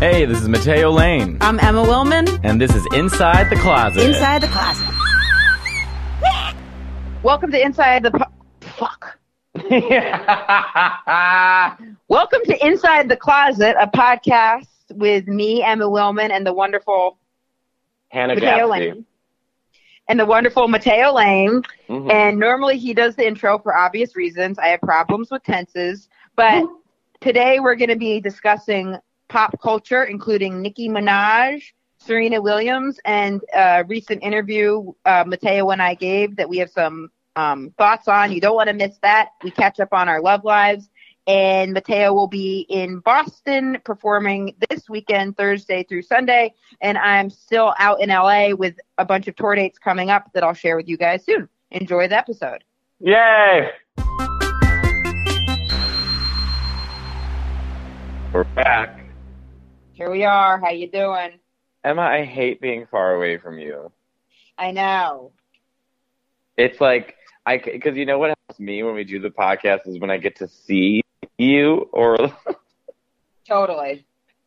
Hey, this is Mateo Lane, I'm Emma Willman. and this is Inside the Closet. Inside the closet. Welcome to Inside the po- fuck. Welcome to Inside the Closet, a podcast with me, Emma Willman, and the wonderful Hannah Mateo Gadsby. Lane. And the wonderful Mateo Lane. Mhm. And normally he does the intro for obvious reasons. I have problems with tenses. But today we're going to be discussing pop culture, including Nicki Minaj, Serena Williams, and a recent interview uh, Mateo and I gave that we have some um, thoughts on. You don't want to miss that. We catch up on our love lives. And Mateo will be in Boston performing this weekend, Thursday through Sunday. And I'm still out in LA with a bunch of tour dates coming up that I'll share with you guys soon. Enjoy the episode. Yay! We're back. Here we are. How you doing? Emma, I hate being far away from you. I know. It's like I because you know what helps me when we do the podcast is when I get to see you or Totally.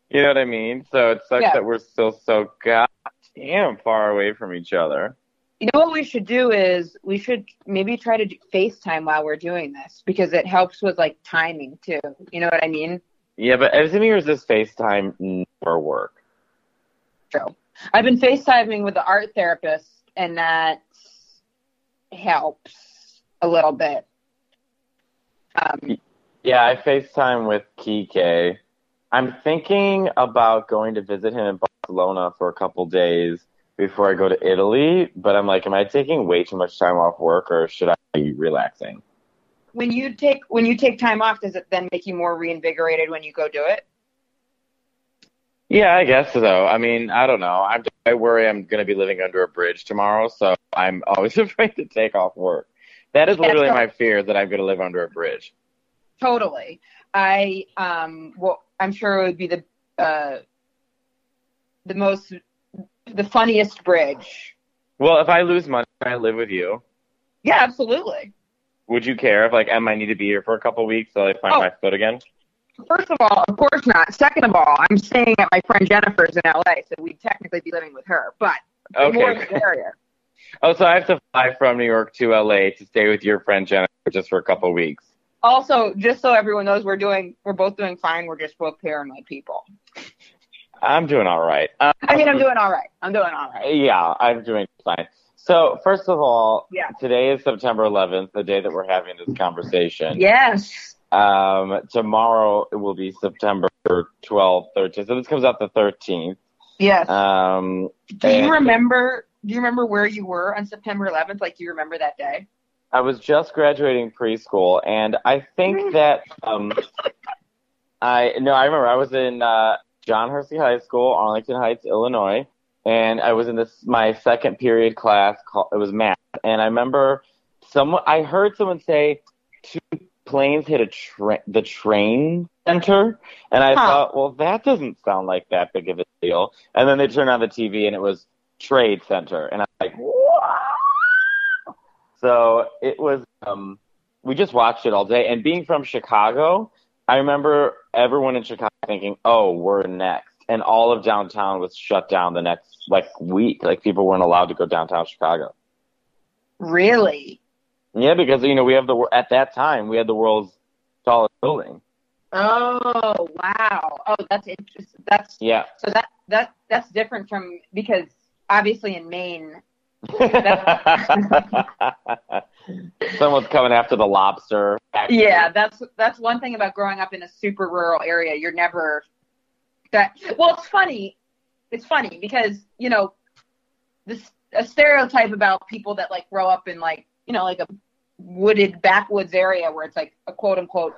you know what I mean. So it sucks Yeah. that we're still so goddamn far away from each other. You know what we should do is we should maybe try to do FaceTime while we're doing this because it helps with like timing too. You know what I mean? Yeah, but years this FaceTime never work. True. I've been FaceTiming with the art therapist and that helps a little bit. Um, Yeah, I FaceTime with Kike. I'm thinking about going to visit him in Barcelona for a couple days before I go to Italy, but I'm like, am I taking way too much time off work or should I be relaxing? When you take when you take time off, does it then make you more reinvigorated when you go do it? Yeah, I guess so. I mean, I don't know. I'm, I worry I'm going to be living under a bridge tomorrow, so I'm always afraid to take off work. That is Yeah, literally so- my fear that I'm going to live under a bridge. Totally. I um well I'm sure it would be the uh the most the funniest bridge. Well, if I lose money, can I live with you? Yeah, absolutely. Would you care if, like, Em, I need to be here for a couple weeks till I find Oh. my foot again? First of all, of course not. Second of all, I'm staying at my friend Jennifer's in LA, so we'd technically be living with her. But the more Okay. the. Oh, so I have to fly from New York to LA to stay with your friend Jennifer just for a couple weeks. Also, just so everyone knows, we're doing we're both doing fine. We're just both paranoid people. I'm doing all right. Um, I mean, I'm doing all right. I'm doing all right. yeah, I'm doing fine. So, first of all, Yeah. today is September 11th, the day that we're having this conversation. Yes. Um, tomorrow it will be September 12th, 13th. So this comes out the 13th. Yes. Um, do you and remember? Do you remember where you were on September 11th? Like, do you remember that day? I was just graduating preschool, and I Mm. think that um, I no, I remember I was in uh, John Hersey High School, Arlington Heights, Illinois, and I was in this my second period class. Called, it was math, and I remember someone. I heard someone say two planes hit a train, the train center, and I Huh. thought, well, that doesn't sound like that big of a deal. And then they turned on the TV, and it was Trade Center, and I'm like, wow. So it was. Um, we just watched it all day, and being from Chicago, I remember everyone in Chicago thinking, "Oh, we're next," and all of downtown was shut down the next like week. Like people weren't allowed to go downtown Chicago. Really? Yeah, because you know we have the at that time we had the world's tallest building. Oh wow! Oh, that's interesting. That's Yeah. so that that that's different from because obviously in Maine, Someone's coming after the lobster. yeah, that's that's one thing about growing up in a super rural area. You're never that. Well, it's funny. It's funny because you know this a stereotype about people that like grow up in like you know like a wooded backwoods area where it's like a quote unquote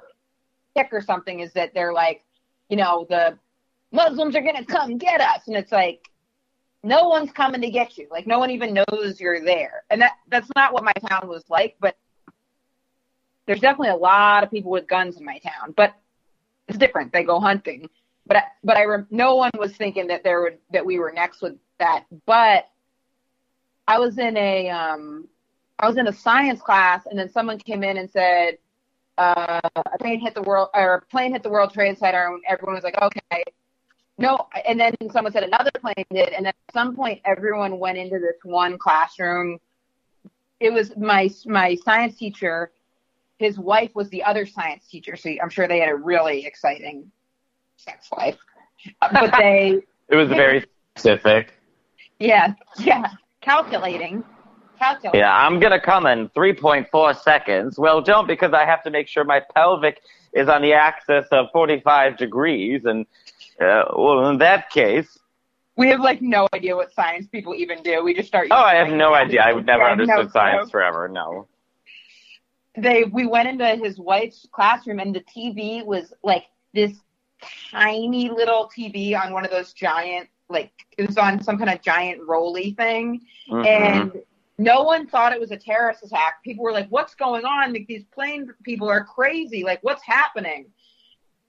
hick or something is that they're like you know the Muslims are gonna come get us, and it's like no one's coming to get you. Like no one even knows you're there, and that that's not what my town was like. But there's definitely a lot of people with guns in my town, but it's different. They go hunting, but I, but I rem- no one was thinking that there would that we were next with that. But I was in a um I was in a science class, and then someone came in and said uh, a plane hit the world or a plane hit the World Trade Center, and everyone was like, okay. No, and then someone said another plane did, and at some point everyone went into this one classroom. It was my my science teacher. His wife was the other science teacher, so I'm sure they had a really exciting sex life. But they, It was very specific. yeah, yeah, calculating, calculating. Yeah, I'm gonna come in 3.4 seconds. Well, don't because I have to make sure my pelvic is on the axis of 45 degrees, and uh, well, in that case, We have like no idea what science people even do. We just start. oh, I have using, no idea. I would never Yeah, understood no, science no. forever. No. they we went into his wife's classroom and the TV was like this tiny little TV on one of those giant like it was on some kind of giant roly thing Mhm. and no one thought it was a terrorist attack. People were like, "What's going on? Like these plane people are crazy. Like what's happening?"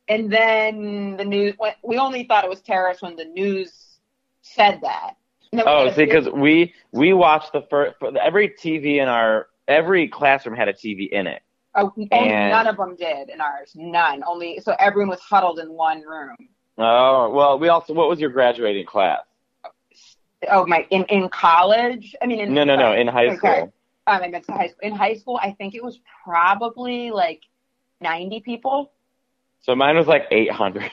And then the news. We only thought it was terrorists when the news said that. And then we Oh, see, because we we watched the first every TV in our every classroom had a TV in it. Oh, And- none of them did in ours. None. Only so everyone was huddled in one room. Oh, well, we also. What was your graduating class? Oh my! In in college, I mean, in, No, no, no, in high Okay. school. Um, I meant to high school. In high school, I think it was probably like ninety people. So mine was like 800.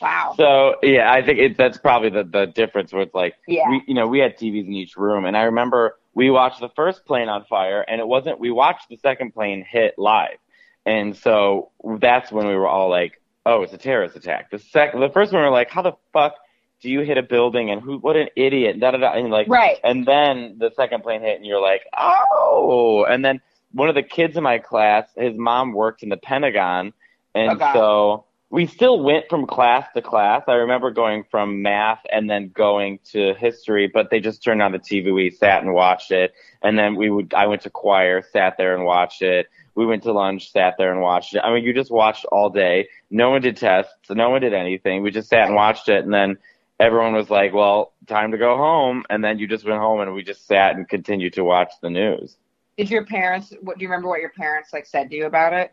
Wow. So yeah, I think it, that's probably the the difference. Where it's like Yeah. we, you know, we had TVs in each room, and I remember we watched the first plane on fire, and it wasn't. We watched the second plane hit live, and so that's when we were all like, "Oh, it's a terrorist attack." The second, the first one, we were like, "How the fuck do you hit a building?" And who? What an idiot! Da da da. And like, Right. and then the second plane hit, and you're like, "Oh!" And then one of the kids in my class, his mom worked in the Pentagon, and Oh, so we still went from class to class. I remember going from math and then going to history, but they just turned on the TV. We sat and watched it, and then we would. I went to choir, sat there and watched it. We went to lunch, sat there and watched it. I mean, you just watched all day. No one did tests, no one did anything. We just sat and watched it, and then everyone was like, "Well, time to go home." And then you just went home, and we just sat and continued to watch the news. Did your parents? What do you remember? What your parents like said to you about it?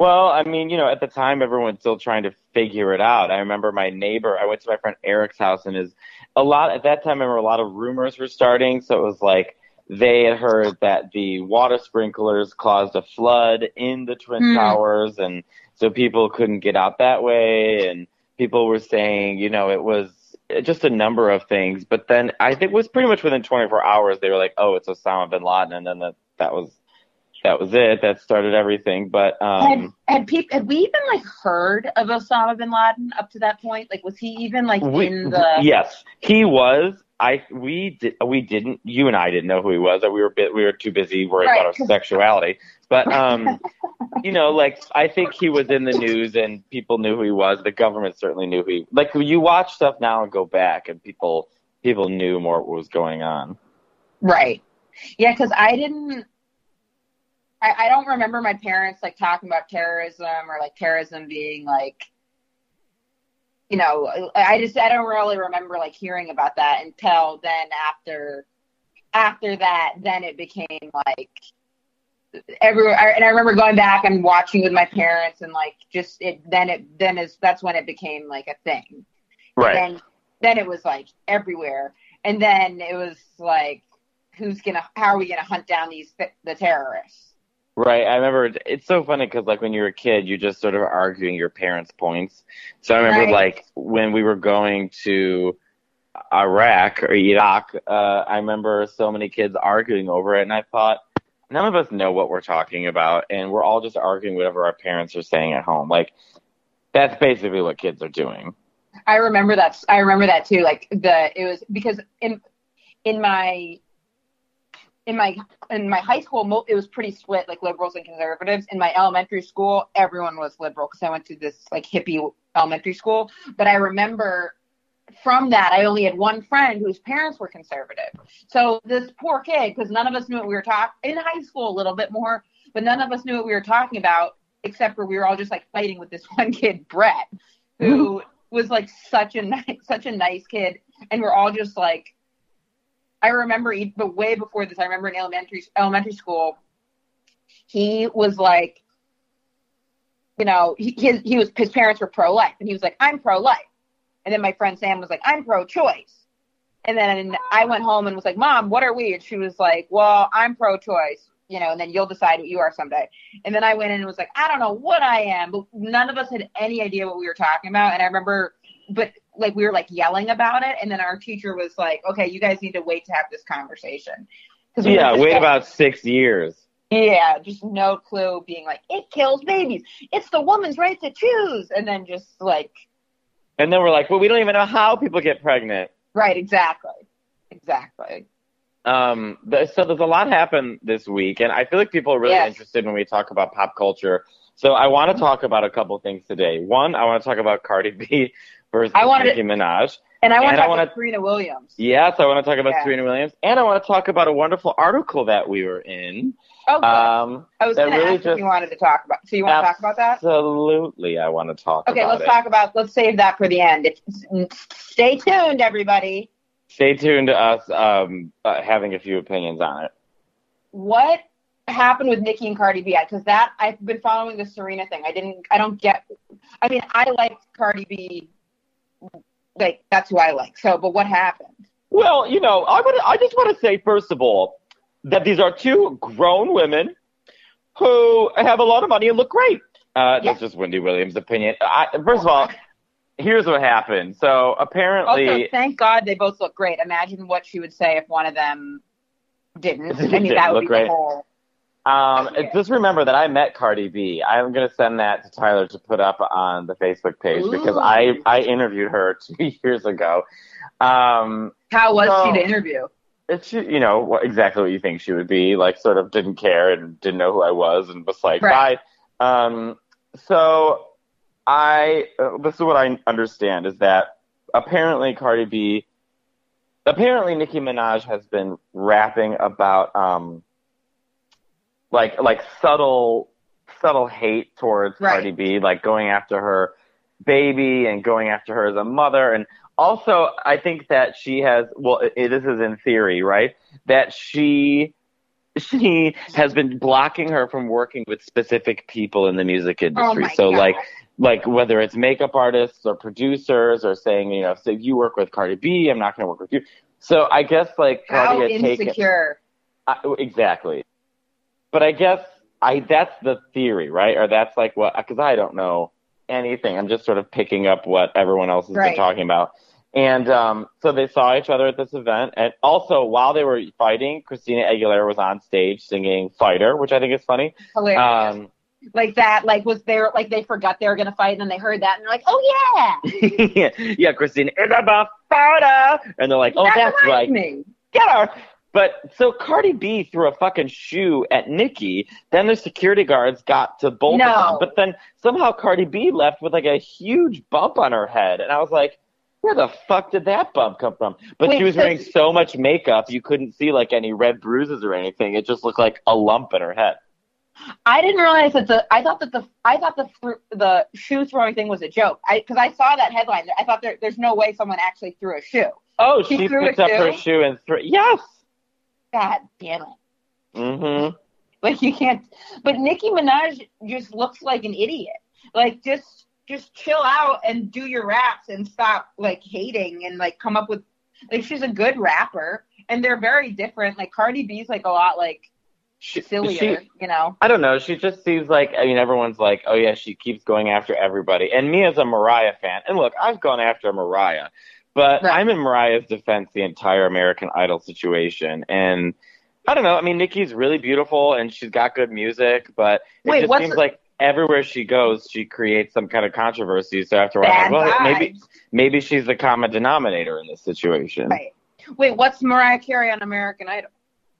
Well, I mean, you know, at the time, everyone's still trying to figure it out. I remember my neighbor. I went to my friend Eric's house, and his a lot at that time. I remember a lot of rumors were starting. So it was like they had heard that the water sprinklers caused a flood in the twin Hmm. towers, and so people couldn't get out that way. And people were saying, you know, it was just a number of things. But then I think it was pretty much within 24 hours they were like, oh, it's Osama bin Laden, and then that that was that was it. That started everything. But um, had had people had we even like heard of Osama bin Laden up to that point? Like, was he even like we, in the? yes, he was. I we did we didn't you and I didn't know who he was. We were bit we were too busy worried Right. about our sexuality. But um, you know, like I think he was in the news and people knew who he was. The government certainly knew who. He, like you watch stuff now and go back and people people knew more what was going on. Right. Yeah, because I didn't. I, I don't remember my parents like talking about terrorism or like terrorism being like, you know, I just I don't really remember like hearing about that until then after after that then it became like everywhere and I remember going back and watching with my parents and like just it then it then is that's when it became like a thing. Right. and then it was like everywhere. And then it was like who's gonna how are we gonna hunt down these the terrorists Right. I remember it's so funny because like when you're a kid, you're just sort of arguing your parents' points. So I remember Right. like when we were going to Iraq or Iraq, uh, I remember so many kids arguing over it, and I thought none of us know what we're talking about, and we're all just arguing whatever our parents are saying at home. Like that's basically what kids are doing. i remember that i remember that too like the it was because in in my in my in my high school it was pretty split like liberals and conservatives. In my elementary school everyone was liberal because i went to this like hippie elementary school. But i remember from that i only had one friend whose parents were conservative. So this poor kid because none of us knew what we were talking in high school a little bit more but none of us knew what we were talking about except for we were all just like fighting with this one kid brett who was like such a nice such a nice kid. And we're all just like I remember, but way before this, I remember in elementary elementary school, he was like, you know, he his, he was his parents were pro life, and he was like, I'm pro life, And then my friend Sam was like, I'm pro-choice. And then I went home and was like, Mom, what are we? And she was like, Well, I'm pro-choice, you know, and then you'll decide what you are someday. And then I went in and was like, I don't know what I am, but none of us had any idea what we were talking about. And I remember, but like we were like yelling about it, and then our teacher was like, Okay, you guys need to wait to have this conversation. Cause we yeah, wait about six years. Yeah, just no clue, being like, it kills babies. It's the woman's right to choose, and then just like. And then we're like, well, we don't even know how people get pregnant. Right. Exactly. Exactly. Um. So there's a lot happen this week, and I feel like people are really Yes. interested when we talk about pop culture. So I want to talk about a couple things today. One, I want to talk about Cardi B versus I wanted- Nicki Minaj. And I want to talk wanna- about Serena Williams. Yes, I want to talk about Yeah. Serena Williams, and I want to talk about a wonderful article that we were in. Oh, good. Um, I was going to really ask if you wanted to talk about. So you want to talk about that? Absolutely, I want to talk Okay, let's it. talk about. Let's save that for the end. It's, stay tuned, everybody. Stay tuned to us um, uh, having a few opinions on it. What happened with Nicki and Cardi B? Because that I've been following the Serena thing. I didn't. I don't get. I mean, I liked Cardi B. Like that's who I like. So, but what happened? Well, you know, I would, I just want to say first of all that these are two grown women who have a lot of money and look great. Uh, Yeah. That's just Wendy Williams' opinion. I, first of all, here's what happened. So apparently, Also, thank God they both look great. Imagine what she would say if one of them didn't. I mean, Didn't that would look be great. the whole. Um, just remember that I met Cardi B. I'm going to send that to Tyler to put up on the Facebook page because I, I interviewed her two years ago. Um, How was So- she to interview? it's, you know, exactly what you think she would be. Like, sort of didn't care and didn't know who I was and was like, Right. bye. Um, so I, uh, this is what I understand is that apparently Cardi B, apparently Nicki Minaj has been rapping about, um, like, like subtle, subtle hate towards Right. Cardi B, like going after her baby and going after her as a mother. And also, I think that she has, well, i this is in theory, right? That she, she has been blocking her from working with specific people in the music oh industry. Oh so God. like, like whether it's makeup artists or producers or saying, you know, so you work with Cardi B, I'm not going to work with you. So I guess like How Cardi taken, insecure? I, exactly. But I guess I that's the theory, right? Or that's like what because I don't know anything. I'm just sort of picking up what everyone else has Right. been talking about. And um, so they saw each other at this event, and also while they were fighting, Christina Aguilera was on stage singing "Fighter," which I think is funny. Hilarious. Um, like that, like was there, like they forgot they were gonna fight, and then they heard that, and they're like, oh yeah, yeah, yeah, Christina is about fighter, and they're like, "Oh, that that's right." me. get her. But so Cardi B threw a fucking shoe at Nicki. Then the security guards got to both No. of them. But then somehow Cardi B left with like a huge bump on her head. And I was like, where the fuck did that bump come from? But Wait, she was so- wearing so much makeup, you couldn't see like any red bruises or anything. It just looked like a lump in her head. I didn't realize that the. I thought that the. I thought the the shoe throwing thing was a joke. I because I saw that headline. I thought there, there's no way someone actually threw a shoe. Oh, She she, threw picked up her shoe? shoe and threw. Yes. God damn it! Mm-hmm. Like you can't. But Nicki Minaj just looks like an idiot. Like just just chill out and do your raps and stop like hating and like come up with like she's a good rapper and they're very different. Like Cardi B's like a lot like She, sillier, she- you know. I don't know. She just seems like I mean everyone's like, oh yeah, she keeps going after everybody. And me as a Mariah fan, and look, I've gone after Mariah, but Right. I'm in Mariah's defense the entire American Idol situation. And I don't know. I mean, Nicki's really beautiful and she's got good music, but it Wait, just seems the- like everywhere she goes, she creates some kind of controversy. So after a while, I'm Bad like, well, maybe vibes. maybe she's the common denominator in this situation. Right. Wait, what's Mariah Carey on American Idol?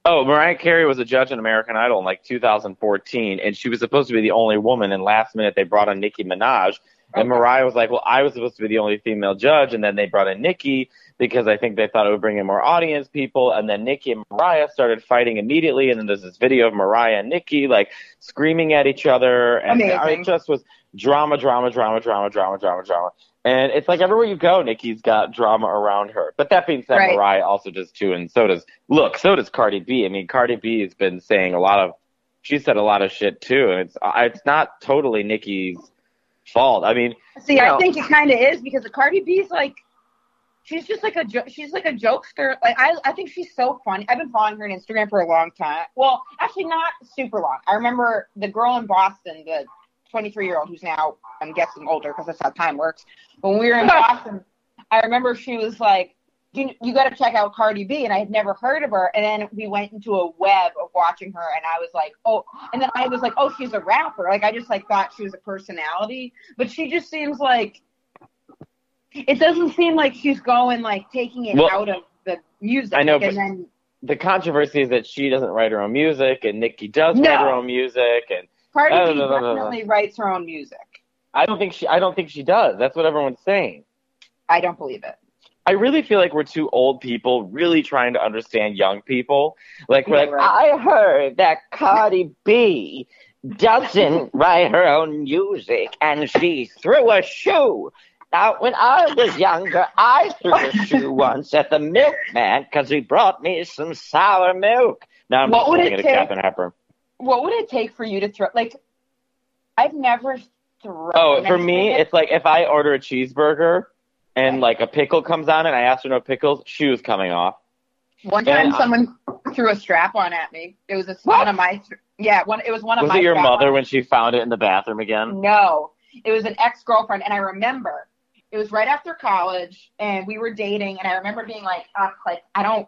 Oh, Mariah Carey was a judge in American Idol in like 2014, and she was supposed to be the only woman. And last minute, they brought on Nicki Minaj, and Mariah was like, "Well, I was supposed to be the only female judge," and then they brought in Nicki because I think they thought it would bring in more audience people. And then Nicki and Mariah started fighting immediately, and then there's this video of Mariah and Nicki like screaming at each other, and Amazing. it just was drama, drama, drama, drama, drama, drama, drama. And it's like everywhere you go, Nicki's got drama around her. But that being said, Right. Mariah also does too, and so does look, so does Cardi B. I mean, Cardi B has been saying a lot of, she said a lot of shit too, and it's it's not totally Nicki's. Fault. I mean, See, I know- think it kind of is because the Cardi B's like, she's just like a jo- she's like a jokester. Like I, I think she's so funny. I've been following her on Instagram for a long time. Well, actually, not super long. I remember the girl in Boston, the 23 year old who's now I'm guessing older because that's how time works. When we were in Boston, I remember she was like. You, you got to check out Cardi B, and I had never heard of her. And then we went into a web of watching her, and I was like, oh. And then I was like, oh, she's a rapper. Like I just like thought she was a personality, but she just seems like it doesn't seem like she's going like taking it Well, out of the music. I know, and but- then the controversy is that she doesn't write her own music, and Nicki does No. write her own music, and Cardi B definitely writes her own music. I don't think she. I don't think she does. That's what everyone's saying. I don't believe it. I really feel like we're two old people really trying to understand young people. Like we're Yeah, like, right. I heard that Cardi B doesn't write her own music and she threw a shoe. Now, when I was younger, I threw a shoe once at the milkman because he brought me some sour milk. Now I'm What just would looking it at take- Katharine Hepburn. What would it take for you to throw? Like, I've never thrown. Oh, for me, it's like if I order a cheeseburger and like a pickle comes on and I asked her no pickles, shoes coming off. one and time I- someone threw a strap on at me. It was a, What? one of my yeah one. It was one of Was my. it your mother when she found it in the bathroom again? No, it was an ex girlfriend, and I remember it was right after college, and we were dating, and I remember being like, oh, like I don't,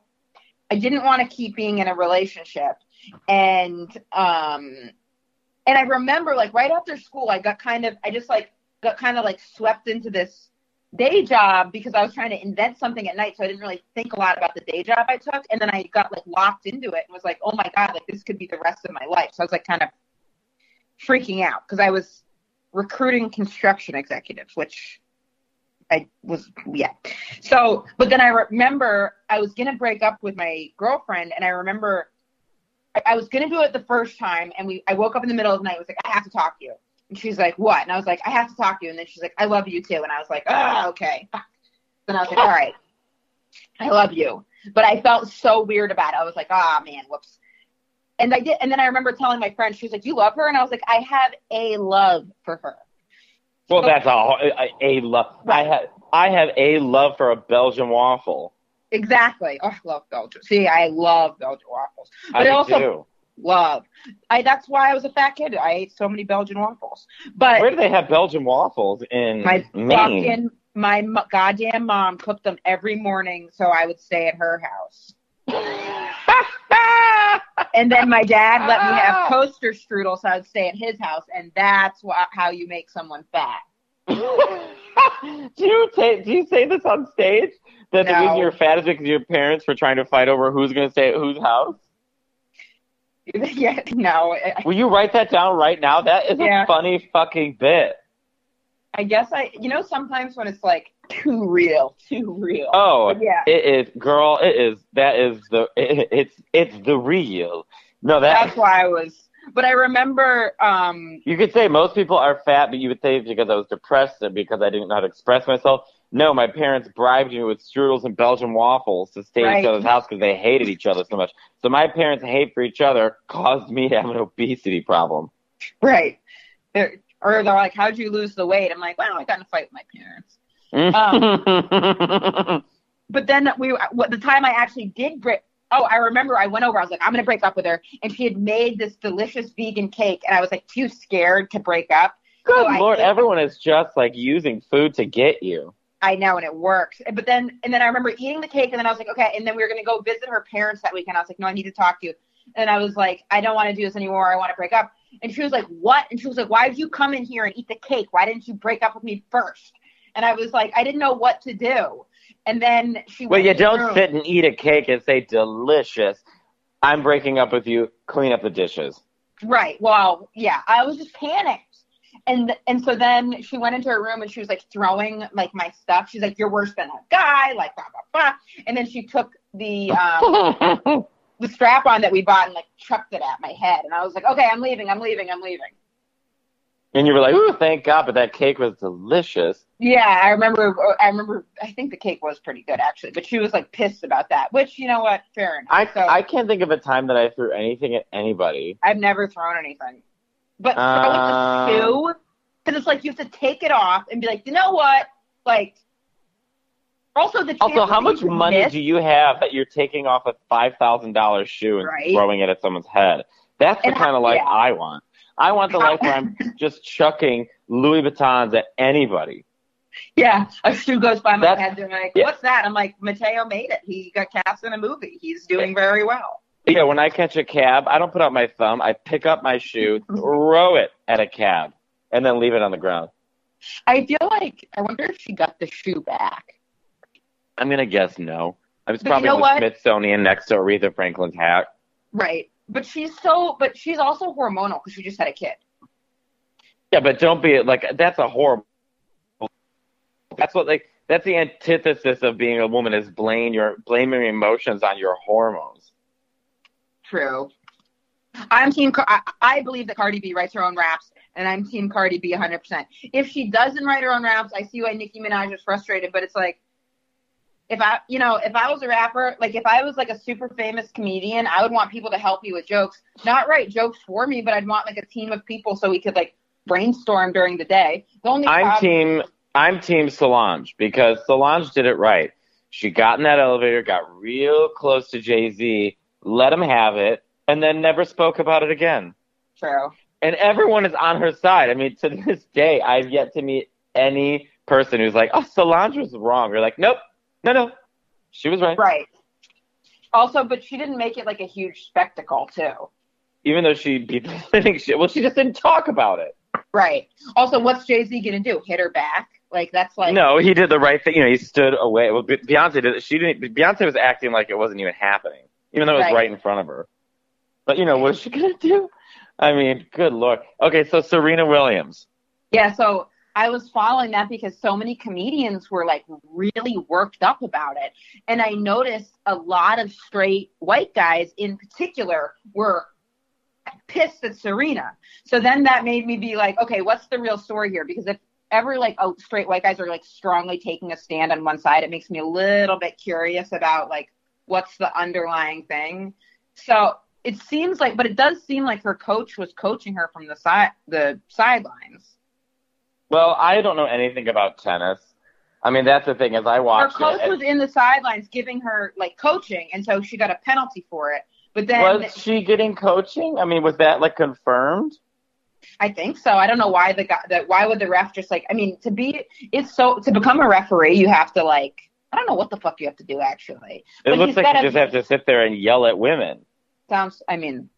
I didn't want to keep being in a relationship, and um, and I remember like right after school, I got kind of, I just like got kind of like swept into this day job because I was trying to invent something at night, so I didn't really think a lot about the day job I took, and then I got like locked into it and was like, oh my god, like this could be the rest of my life. So I was like kind of freaking out because I was recruiting construction executives, which I was, yeah. So, but then I remember I was to break up with my girlfriend, and I remember I, I was to do it the first time, and we, I woke up in the middle of the night, was like, I have to talk to you. She's like, what? And I was like, I have to talk to you. And then she's like, I love you too. And I was like, oh, okay. Then I was like, all right, I love you. But I felt so weird about it. I was like, ah, man, whoops. And I did, and then I remember telling my friend, she was like, "You love her," and I was like, "I have a love for her." Well, that's a a, a love. I have I have a love for a Belgian waffle. Exactly. Oh, I love Belgian. See, I love Belgian waffles. I But do also- too. Love. I. That's why I was a fat kid. I ate so many Belgian waffles. But Where do they have Belgian waffles in my Maine? fucking my m- goddamn mom cooked them every morning, so I would stay at her house. And then my dad let me have toaster strudel, so I would stay at his house, and that's wha- how you make someone fat. do you say do you say this on stage? That the reason you're fat is because your parents were trying to fight over who's going to stay at whose house? yeah, no, I, Will you write that down right now? That is Yeah. a funny fucking bit. I guess I. You know, sometimes when it's like too real, too real. Oh, But yeah. it is, girl. It is. That is the. It, it's it's the real. No, that That's why I was. But I remember, um, You could say most people are fat, but you would say because I was depressed and because I didn't know how to express myself. No, my parents bribed me with strudels and Belgian waffles to stay at Right. each other's house because they hated each other so much. So my parents' hate for each other caused me to have an obesity problem. right. They're, or they're like, "How'd you lose the weight?" I'm like, "Well, I got in a fight with my parents." Um, But then we, what the time I actually did break. Oh, I remember I went over. I was like, I'm gonna break up with her, and she had made this delicious vegan cake, and I was like too scared to break up. Good So lord, everyone is just like using food to get you. I know, and it works. But then, and then I remember eating the cake, and then I was like, okay. And then we were gonna go visit her parents that weekend. I was like, no, I need to talk to you. And I was like, I don't want to do this anymore. I want to break up. And she was like, what? And she was like, why did you come in here and eat the cake? Why didn't you break up with me first? And I was like, I didn't know what to do. And then she. Well, you don't room. sit and eat a cake and say delicious. I'm breaking up with you. Clean up the dishes. Right. Well, yeah, I was just panicked. And and so then she went into her room and she was like throwing like my stuff. She's like, "You're worse than a guy," like blah blah blah. And then she took the um, the strap on that we bought and like chucked it at my head. And I was like, "Okay, I'm leaving. I'm leaving. I'm leaving." and you were like, "Ooh, thank God!" But that cake was delicious. Yeah, I remember. I remember. I think the cake was pretty good actually, but she was like pissed about that. Which you know what? Fair enough. I so I can't think of a time that I threw anything at anybody. I've never thrown anything. But Uh, it. Because it's like you have to take it off and be like, you know what? Like, also the Also, how much money miss- do you have that you're taking off a five thousand dollars shoe and Right. throwing it at someone's head? That's the And kind how- of life yeah. I want. I want the life where I'm just chucking Louis Vuittons at anybody. Yeah, a shoe goes by my That's- head. They're like, yeah. "What's that?" I'm like, "Mateo made it. He got cast in a movie. He's doing very well." Yeah, when I catch a cab, I don't put out my thumb. I pick up my shoe, mm-hmm. throw it at a cab, and then leave it on the ground. I feel like I wonder if she got the shoe back. I'm gonna guess no. I was But you probably know in the what? Smithsonian next to Aretha Franklin's hat. Right, but she's so, but she's also hormonal because she just had a kid. Yeah, but don't be like that's a horrible. That's what like that's the antithesis of being a woman is blame your blaming your emotions on your hormones. True. I'm team. I, I believe that Cardi B writes her own raps, and I'm team Cardi B 100. percent If she doesn't write her own raps, I see why Nicki Minaj is frustrated. But it's like, if I, you know, if I was a rapper, like if I was like a super famous comedian, I would want people to help me with jokes, not write jokes for me, but I'd want like a team of people so we could like brainstorm during the day. The only I'm problem- team I'm team Solange because Solange did it right. She got in that elevator, got real close to Jay Z, let him have it, and then never spoke about it again. True. And everyone is on her side. I mean, to this day, I've yet to meet any person who's like, "Oh, Solange was wrong." You're like, "Nope, no, no, she was right." Right. Also, but she didn't make it like a huge spectacle too. Even though she beat the living shit. Well, she just didn't talk about it. Right. Also, what's Jay Z gonna do? Hit her back? Like that's like no, he did the right thing. You know, he stood away. Well, Beyonce did. She didn't. Beyonce was acting like it wasn't even happening, even though it was Right. right, in front of her. But you know, what is she gonna do? I mean, good lord. Okay, so Serena Williams. Yeah, so I was following that because so many comedians were like really worked up about it. And I noticed a lot of straight white guys in particular were pissed at Serena. So then that made me be like, okay, what's the real story here? Because if ever like oh, straight white guys are like strongly taking a stand on one side, it makes me a little bit curious about like what's the underlying thing. So it seems like, but it does seem like her coach was coaching her from the side, the sidelines. Well, I don't know anything about tennis. I mean, that's the thing. As I watched. Her coach it, was in the sidelines giving her like coaching, and so she got a penalty for it. But then was she getting coaching? I mean, was that like confirmed? I think so. I don't know why the guy that why would the ref just like I mean to be it's so to become a referee you have to like I don't know what the fuck you have to do actually. It But looks like gotta you just have to sit there and yell at women. Sounds I mean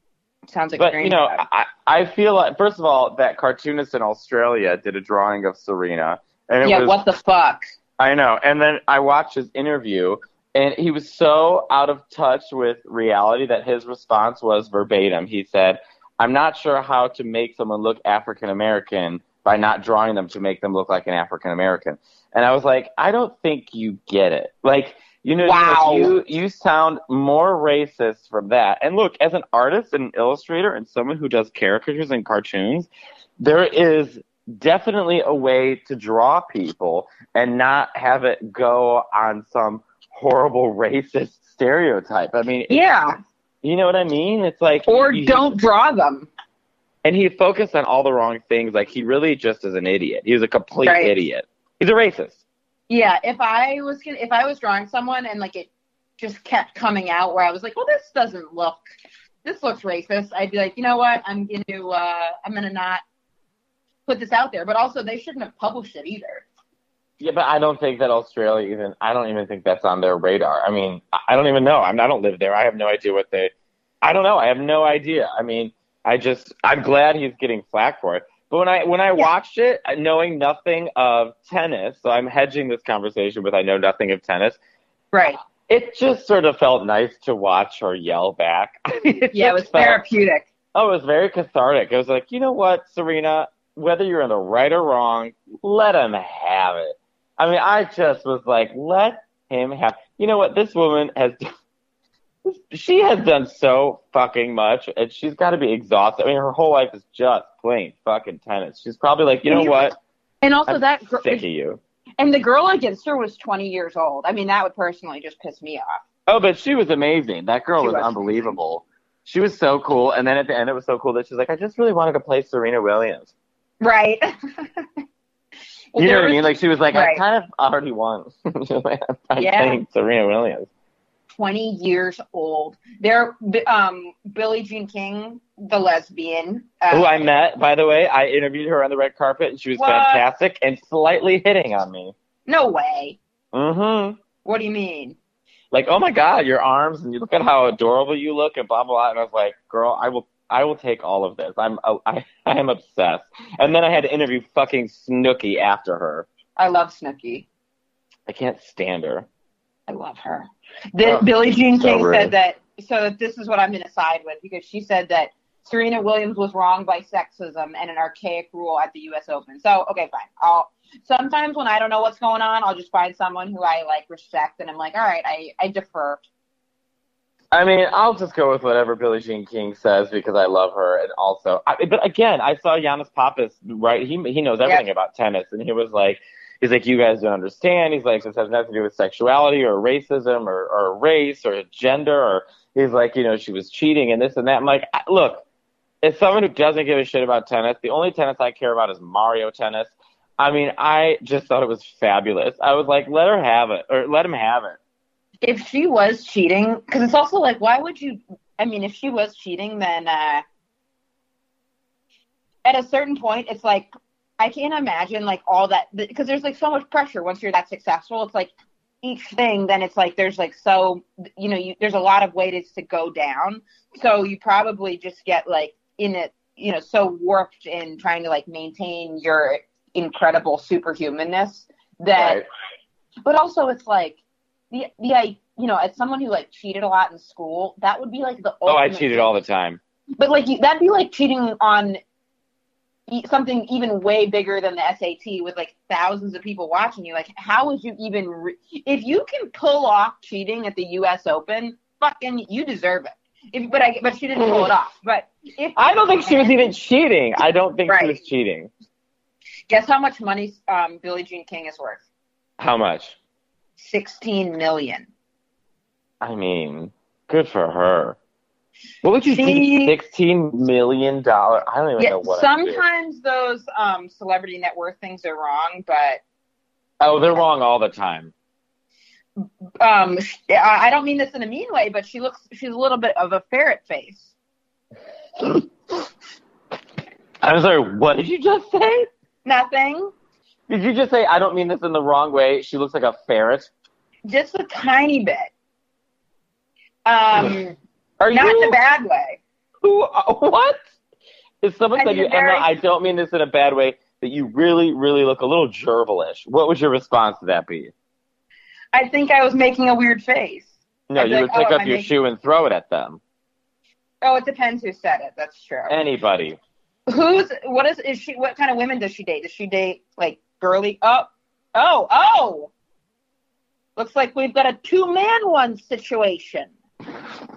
sounds like But you know, I, I feel like first of all, that cartoonist in Australia did a drawing of Serena, and it yeah, was what the fuck? I know. And then I watched his interview, and he was so out of touch with reality that his response was verbatim. He said, I'm not sure how to make someone look African American by not drawing them to make them look like an African American. And I was like, I don't think you get it. Like, you know, Wow. you you sound more racist from that. And look, as an artist and an illustrator and someone who does caricatures and cartoons, there is definitely a way to draw people and not have it go on some horrible racist stereotype. I mean, Yeah. you know what I mean? It's like Or you- don't draw them. And he focused on all the wrong things. Like he really just is an idiot. He was a complete Right. idiot. He's a racist. Yeah, if I was if I was drawing someone and like it just kept coming out where I was like, well, this doesn't look, this looks racist. I'd be like, you know what? I'm gonna, uh, I'm gonna not put this out there. But also, they shouldn't have published it either. Yeah, but I don't think that Australia even. I don't even think that's on their radar. I mean, I- I don't even know. I'm. I don't live there. I have no idea what they. I don't know. I have no idea. I mean, I just. I'm glad he's getting flack for it. But when I when I watched it, uh, knowing nothing of tennis, so I'm hedging this conversation with I know nothing of tennis. Right. It just sort of felt nice to watch her yell back. It Yeah, it was felt- therapeutic. Oh, it was very cathartic. It was like, you know what, Serena, whether you're in the right or wrong, let him have it. I mean, I just was like, let him have. You know what? This woman has. She has done so fucking much, and she's got to be exhausted. I mean, her whole life is just playing fucking tennis. She's probably like, you know what? And also I'm that, gr- Sick of you. and the girl against her was 20 years old. I mean, that would personally just piss me off. Oh, but she was amazing. That girl was, was unbelievable. She was so cool. And then at the end, it was so cool that she's like, I just really wanted to play Serena Williams. Right. You know what I mean? Like she was like, Right. I kind of already won. I'm Yeah. playing Serena Williams. 20 years old. There, um, Billie Jean King, the lesbian. Uh, Who I met, by the way, I interviewed her on the red carpet, and she was What? fantastic and slightly hitting on me. No way. Mm-hmm. What do you mean? Like, oh my God, your arms, and you look at how adorable you look, and blah blah. blah. And I was like, girl, I will, I will take all of this. I'm, I, I am obsessed. And then I had to interview fucking Snooki after her. I love Snooki. I can't stand her. I love her. The, Oh, Billie Jean so King said that. So this is what I'm going to side with because she said that Serena Williams was wrong by sexism and an archaic rule at the U.S. Open. So okay, fine. I'll sometimes when I don't know what's going on, I'll just find someone who I like respect, and I'm like, all right, I I defer. I mean, I'll just go with whatever Billie Jean King says because I love her, and also, I, but again, I saw Yannis Pappas, right? He he knows everything about tennis, and he was like, he's like, you guys don't understand. He's like, this has nothing to do with sexuality or racism or or race or gender, or he's like, you know, she was cheating and this and that. I'm like, look, as someone who doesn't give a shit about tennis, the only tennis I care about is Mario tennis. I mean, I just thought it was fabulous. I was like, let her have it, or let him have it. If she was cheating, because it's also like, why would you? I mean, if she was cheating, then uh, at a certain point, it's like I can't imagine like all that because there's like so much pressure once you're that successful. It's like each thing, then it's like there's like so you know you, there's a lot of ways to go down. So you probably just get like in it, you know, so warped in trying to like maintain your incredible superhumanness that Right. but also it's like the the I you know as someone who like cheated a lot in school that would be like the Oh, I cheated thing. all the time. but like that'd be like cheating on something even way bigger than the SAT with like thousands of people watching you like how would you even re- if you can pull off cheating at the US Open fucking you deserve it if, but I but she didn't pull it off but if I don't think she was even cheating. I don't think she was cheating. guess how much money um Billie Jean King is worth How much? 16 million I mean, good for her. What would you think? Sixteen million dollar? I don't even Yeah, know what. Sometimes those um, celebrity net worth things are wrong, but Oh, they're wrong all the time. um, I I don't mean this in a mean way, but she looks she's a little bit of a ferret face. I'm sorry. What did you just say? Nothing, Did you just say I don't mean this in the wrong way? She looks like a ferret. just a tiny bit. Um, Are not you? in a bad way. Who? uh, What? If someone I said you, very- Emma, I don't mean this in a bad way, that you really, really look a little gerbilish. What would your response to that be? I think I was making a weird face. No, I'd you would like, pick oh, up I your making- shoe and throw it at them. Oh, it depends who said it. That's true. Anybody. Who's what is is she? What kind of women does she date? Does she date like girly? Oh, oh, oh! Looks like we've got a two man one situation.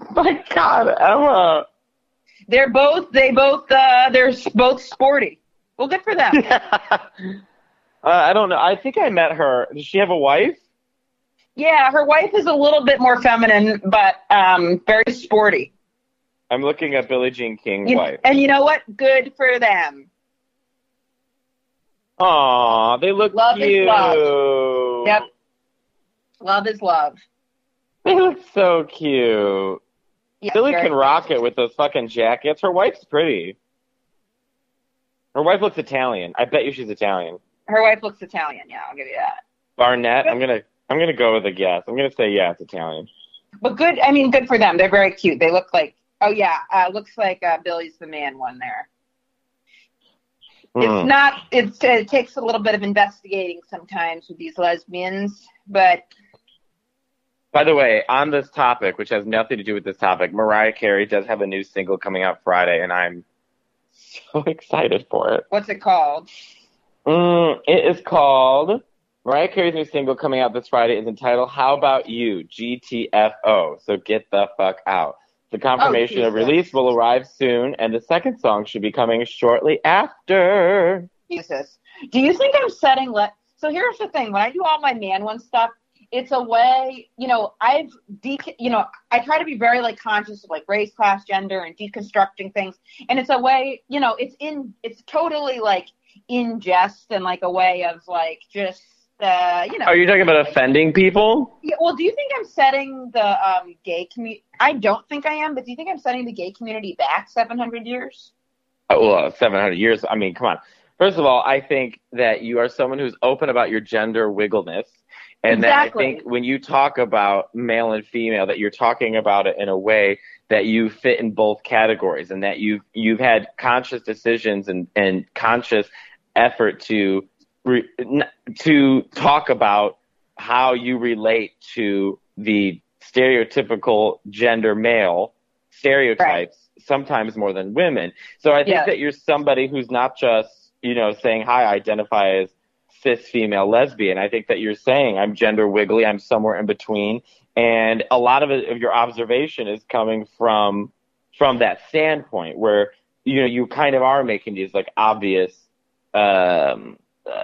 My God, Emma. They're both they both uh they're both sporty. Well, good for them. uh, I don't know. I think I met her. Does she have a wife? yeah, her wife is a little bit more feminine, but um very sporty. I'm looking at Billie Jean King's You- wife. and you know what? Good for them. Aw, they look Love is cute. love. Yep. Love is love. They look so cute. Billie can rock it with those fucking jackets. Her wife's pretty. Her wife looks Italian. I bet you she's Italian. Her wife looks Italian. Yeah, I'll give you that. Barnett. I'm gonna. I'm gonna go with a guess. I'm gonna say yeah, it's Italian. But good. I mean, good for them. They're very cute. They look like. Oh yeah, uh, looks like uh, Billie's the man one there. Hmm. It's not. It's, it takes a little bit of investigating sometimes with these lesbians, but By the way, on this topic, which has nothing to do with this topic, Mariah Carey does have a new single coming out Friday, and I'm so excited for it. what's it called? Mm, it is called Mariah Carey's new single coming out this Friday is entitled "How About You?" GTFO. So get the fuck out. The confirmation of release will arrive soon, and the second song should be coming shortly after. Jesus. Do you think I'm setting let? So here's the thing: when I do all my man one stuff, it's a way. You know, I've de. You know, I try to be very like conscious of like race, class, gender, and deconstructing things. And it's a way. You know, it's in. It's totally like in jest and like a way of like just uh, you know. Are you talking about offending people? Yeah, well, do you think I'm setting the um, gay community? I don't think I am, but do you think I'm setting the gay community back 700 years? Oh, well, 700 years. I mean, come on. First of all, I think that you are someone who's open about your gender wiggleness. And Exactly. that I think when you talk about male and female, that you're talking about it in a way that you fit in both categories and that you've, you've had conscious decisions and, and conscious effort to, re, to talk about how you relate to the stereotypical gender male stereotypes, sometimes more than women. So I think Yeah. that you're somebody who's not just, you know, saying, hi, I identify as cis female lesbian. I think that you're saying I'm gender wiggly, I'm somewhere in between. And a lot of it, of your observation is coming from, from that standpoint where, you know, you kind of are making these like obvious, um, uh,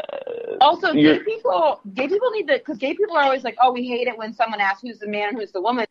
Also, gay people, gay people need to, because gay people are always like, oh, we hate it when someone asks who's the man and who's the woman.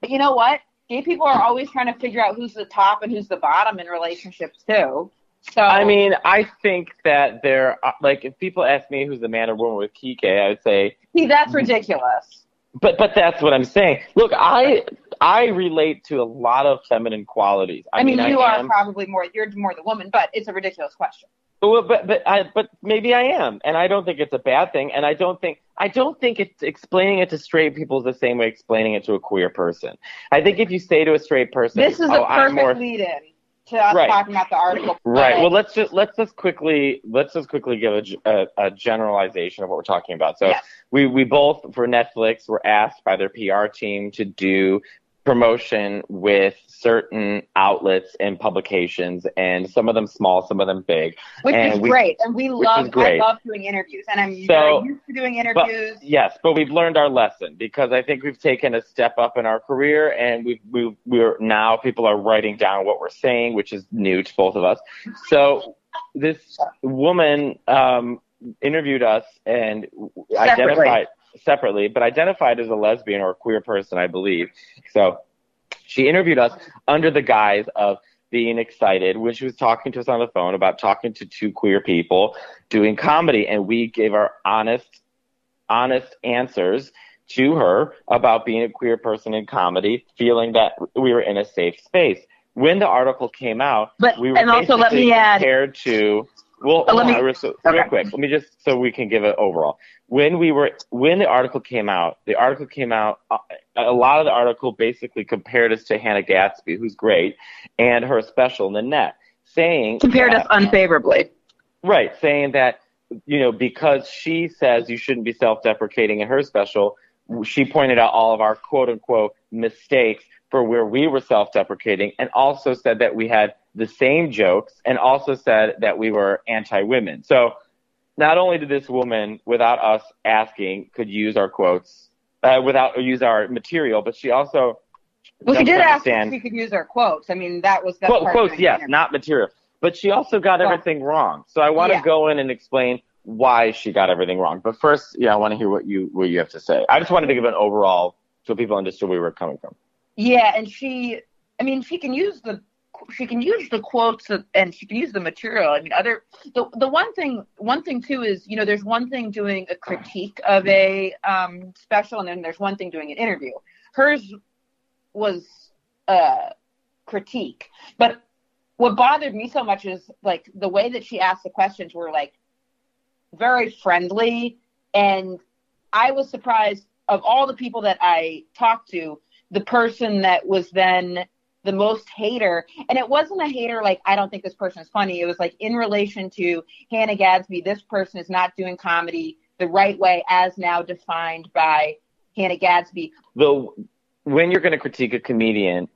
But you know what? Gay people are always trying to figure out who's the top and who's the bottom in relationships too. So I mean, I think that there, are, like, if people ask me who's the man or woman with Kike, I would say, see, that's ridiculous. but but that's what I'm saying. Look, I I relate to a lot of feminine qualities. I, I, mean, you I are am, probably more, you're more the woman, but it's a ridiculous question. Well, but but I but maybe I am, and I don't think it's a bad thing, and I don't think I don't think it's explaining it to straight people is the same way explaining it to a queer person. I think if you say to a straight person, This is oh, a perfect more lead-in to us Right. talking about the article. Right. But- Well, let's just let's just quickly let's just quickly give a a generalization of what we're talking about. So Yes. we we both for Netflix were asked by their PR team to do promotion with certain outlets and publications, and some of them small, some of them big. which and is we- great, and we love. I love doing interviews, and I'm So- very used to doing interviews. Yes, but we've learned our lesson because I think we've taken a step up in our career, and we've, we've we're now people are writing down what we're saying, which is new to both of us. So this woman um, interviewed us and identified separately, but identified as a lesbian or a queer person, I believe. So she interviewed us under the guise of being excited when she was talking to us on the phone about talking to two queer people doing comedy, and we gave our honest honest answers to her about being a queer person in comedy, feeling that we were in a safe space. When the article came out, But- we were and also let me add- compared to well, let me- real, real quick. Let me just so we can give it overall. When we were when the article came out, the article came out. Uh, a lot of the article basically compared us to Hannah Gadsby, who's great, and her special Nanette, saying Compared that- us unfavorably. Right, saying that you know because she says you shouldn't be self-deprecating in her special, she pointed out all of our quote unquote mistakes for where we were self-deprecating, and also said that we had the same jokes, and also said that we were anti-women. So not only did this woman, without us asking, could use our quotes, uh, without use our material, but she also Well, she did ask if she could use our quotes. I mean, that was that's Quote, quotes, yes, interview. not material. But she also got Well- everything wrong. So I want to Yeah. go in and explain why she got everything wrong. But first, yeah, I want to hear what you what you have to say. I just wanted to give an overall so people understood where we were coming from. Yeah, and she, I mean, she can use the she can use the quotes and she can use the material. I mean, other the the one thing one thing too is you know there's one thing doing a critique of a um, special, and then there's one thing doing an interview. Hers was a critique, but what bothered me so much is like the way that she asked the questions were like very friendly and I was surprised of all the people that I talked to, the person that was then the most hater, and it wasn't a hater like I don't think this person is funny. It was like in relation to Hannah Gadsby, this person is not doing comedy the right way as now defined by Hannah Gadsby. Though when you're going to critique a comedian,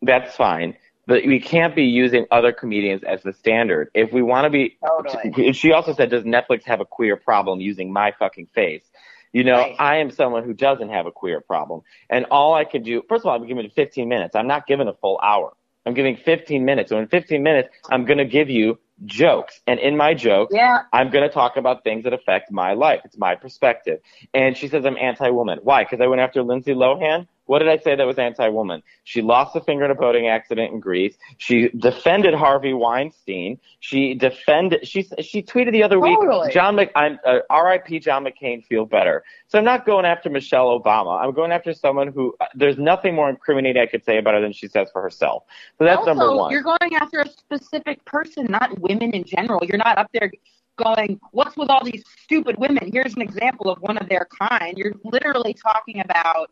that's fine. But we can't be using other comedians as the standard. If we want to be, Totally. she also said, "Does Netflix have a queer problem using my fucking face?" You know, Right. I am someone who doesn't have a queer problem, and all I can do, first of all, I'm giving 15 minutes. I'm not giving a full hour. I'm giving 15 minutes. So in 15 minutes, I'm going to give you jokes, and in my jokes, Yeah. I'm going to talk about things that affect my life. It's my perspective. And she says I'm anti-woman. Why? Because I went after Lindsay Lohan? What did I say that was anti-woman? She lost a finger in a boating accident in Greece. She defended Harvey Weinstein. She defended. She she tweeted the other Totally. week. John Mc, I'm uh, R.I.P. John McCain. Feel better. So I'm not going after Michelle Obama. I'm going after someone who uh, there's nothing more incriminating I could say about her than she says for herself. So that's also, number one. you're going after a specific person, not women in general. You're not up there going, "What's with all these stupid women?" Here's an example of one of their kind. You're literally talking about.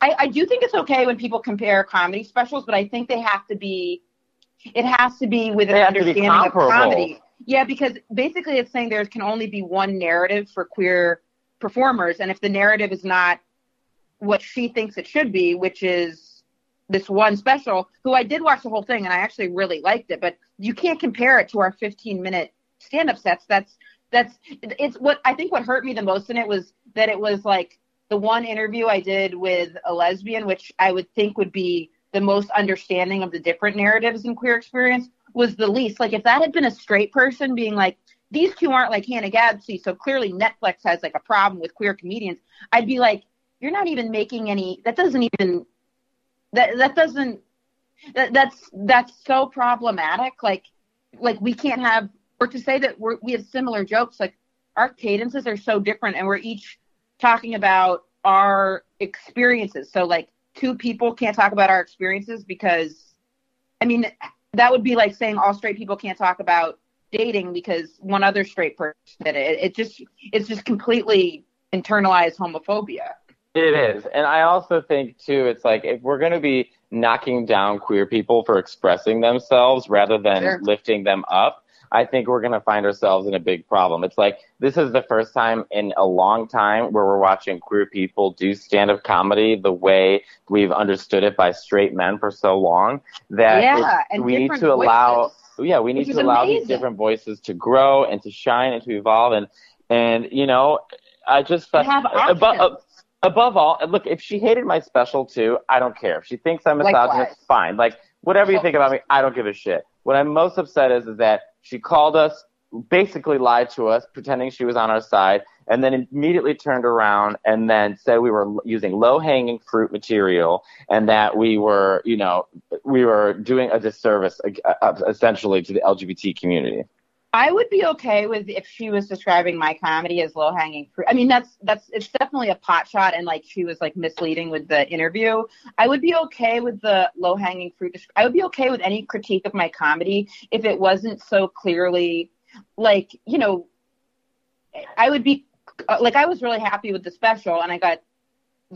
I, I do think it's okay when people compare comedy specials, but I think they have to be. It has to be with an understanding of comedy. Yeah, because basically it's saying there can only be one narrative for queer performers, and if the narrative is not what she thinks it should be, which is this one special, who I did watch the whole thing and I actually really liked it, but you can't compare it to our 15 minute stand up sets. That's that's it's what I think what hurt me the most in it was that it was like the one interview I did with a lesbian, which I would think would be the most understanding of the different narratives in queer experience, was the least. Like if that had been a straight person being like, these two aren't like Hannah Gadsby, so clearly Netflix has like a problem with queer comedians, I'd be like, you're not even making any that doesn't even that that doesn't that, that's that's so problematic like like we can't have or to say that we're, we have similar jokes like our cadences are so different and we're each talking about our experiences so like two people can't talk about our experiences because i mean that would be like saying all straight people can't talk about dating because one other straight person did it it just it's just completely internalized homophobia It is. And I also think, too, it's like if we're going to be knocking down queer people for expressing themselves rather than Sure. lifting them up, I think we're going to find ourselves in a big problem. It's like this is the first time in a long time where we're watching queer people do stand up comedy the way we've understood it by straight men for so long that yeah we need to allow yeah, we need to allow these different voices to grow and to shine and to evolve and and you know, I just To have uh, above, uh, above all, uh, look, if she hated my special too, I don't care. If she thinks I'm misogynist, Likewise. fine. Like whatever you think about me, I don't give a shit. What I'm most upset is is that she called us, basically lied to us, pretending she was on our side, and then immediately turned around and then said we were using low hanging fruit material and that we were, you know, we were doing a disservice uh, uh, essentially to the LGBT community. I would be okay with if she was describing my comedy as low hanging fruit. I mean, that's that's it's definitely a pot shot, and like she was like misleading with the interview. I would be okay with the low hanging fruit. I would be okay with any critique of my comedy if it wasn't so clearly like you know. I would be uh, like I was really happy with the special, and I got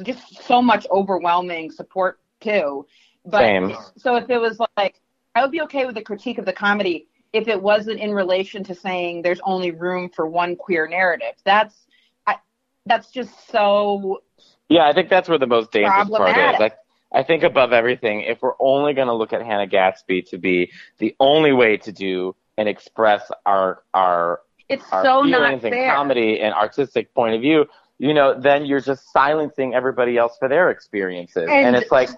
just so much overwhelming support too. But Same. so if it was like, I would be okay with the critique of the comedy if it wasn't in relation to saying there's only room for one queer narrative. That's I, that's just so Yeah, I think that's where the most dangerous part is. I, I think above everything, if we're only going to look at Hannah Gadsby to be the only way to do and express our our it's our so not feelings and comedy and artistic point of view, you know, then you're just silencing everybody else for their experiences. And, And- it's like,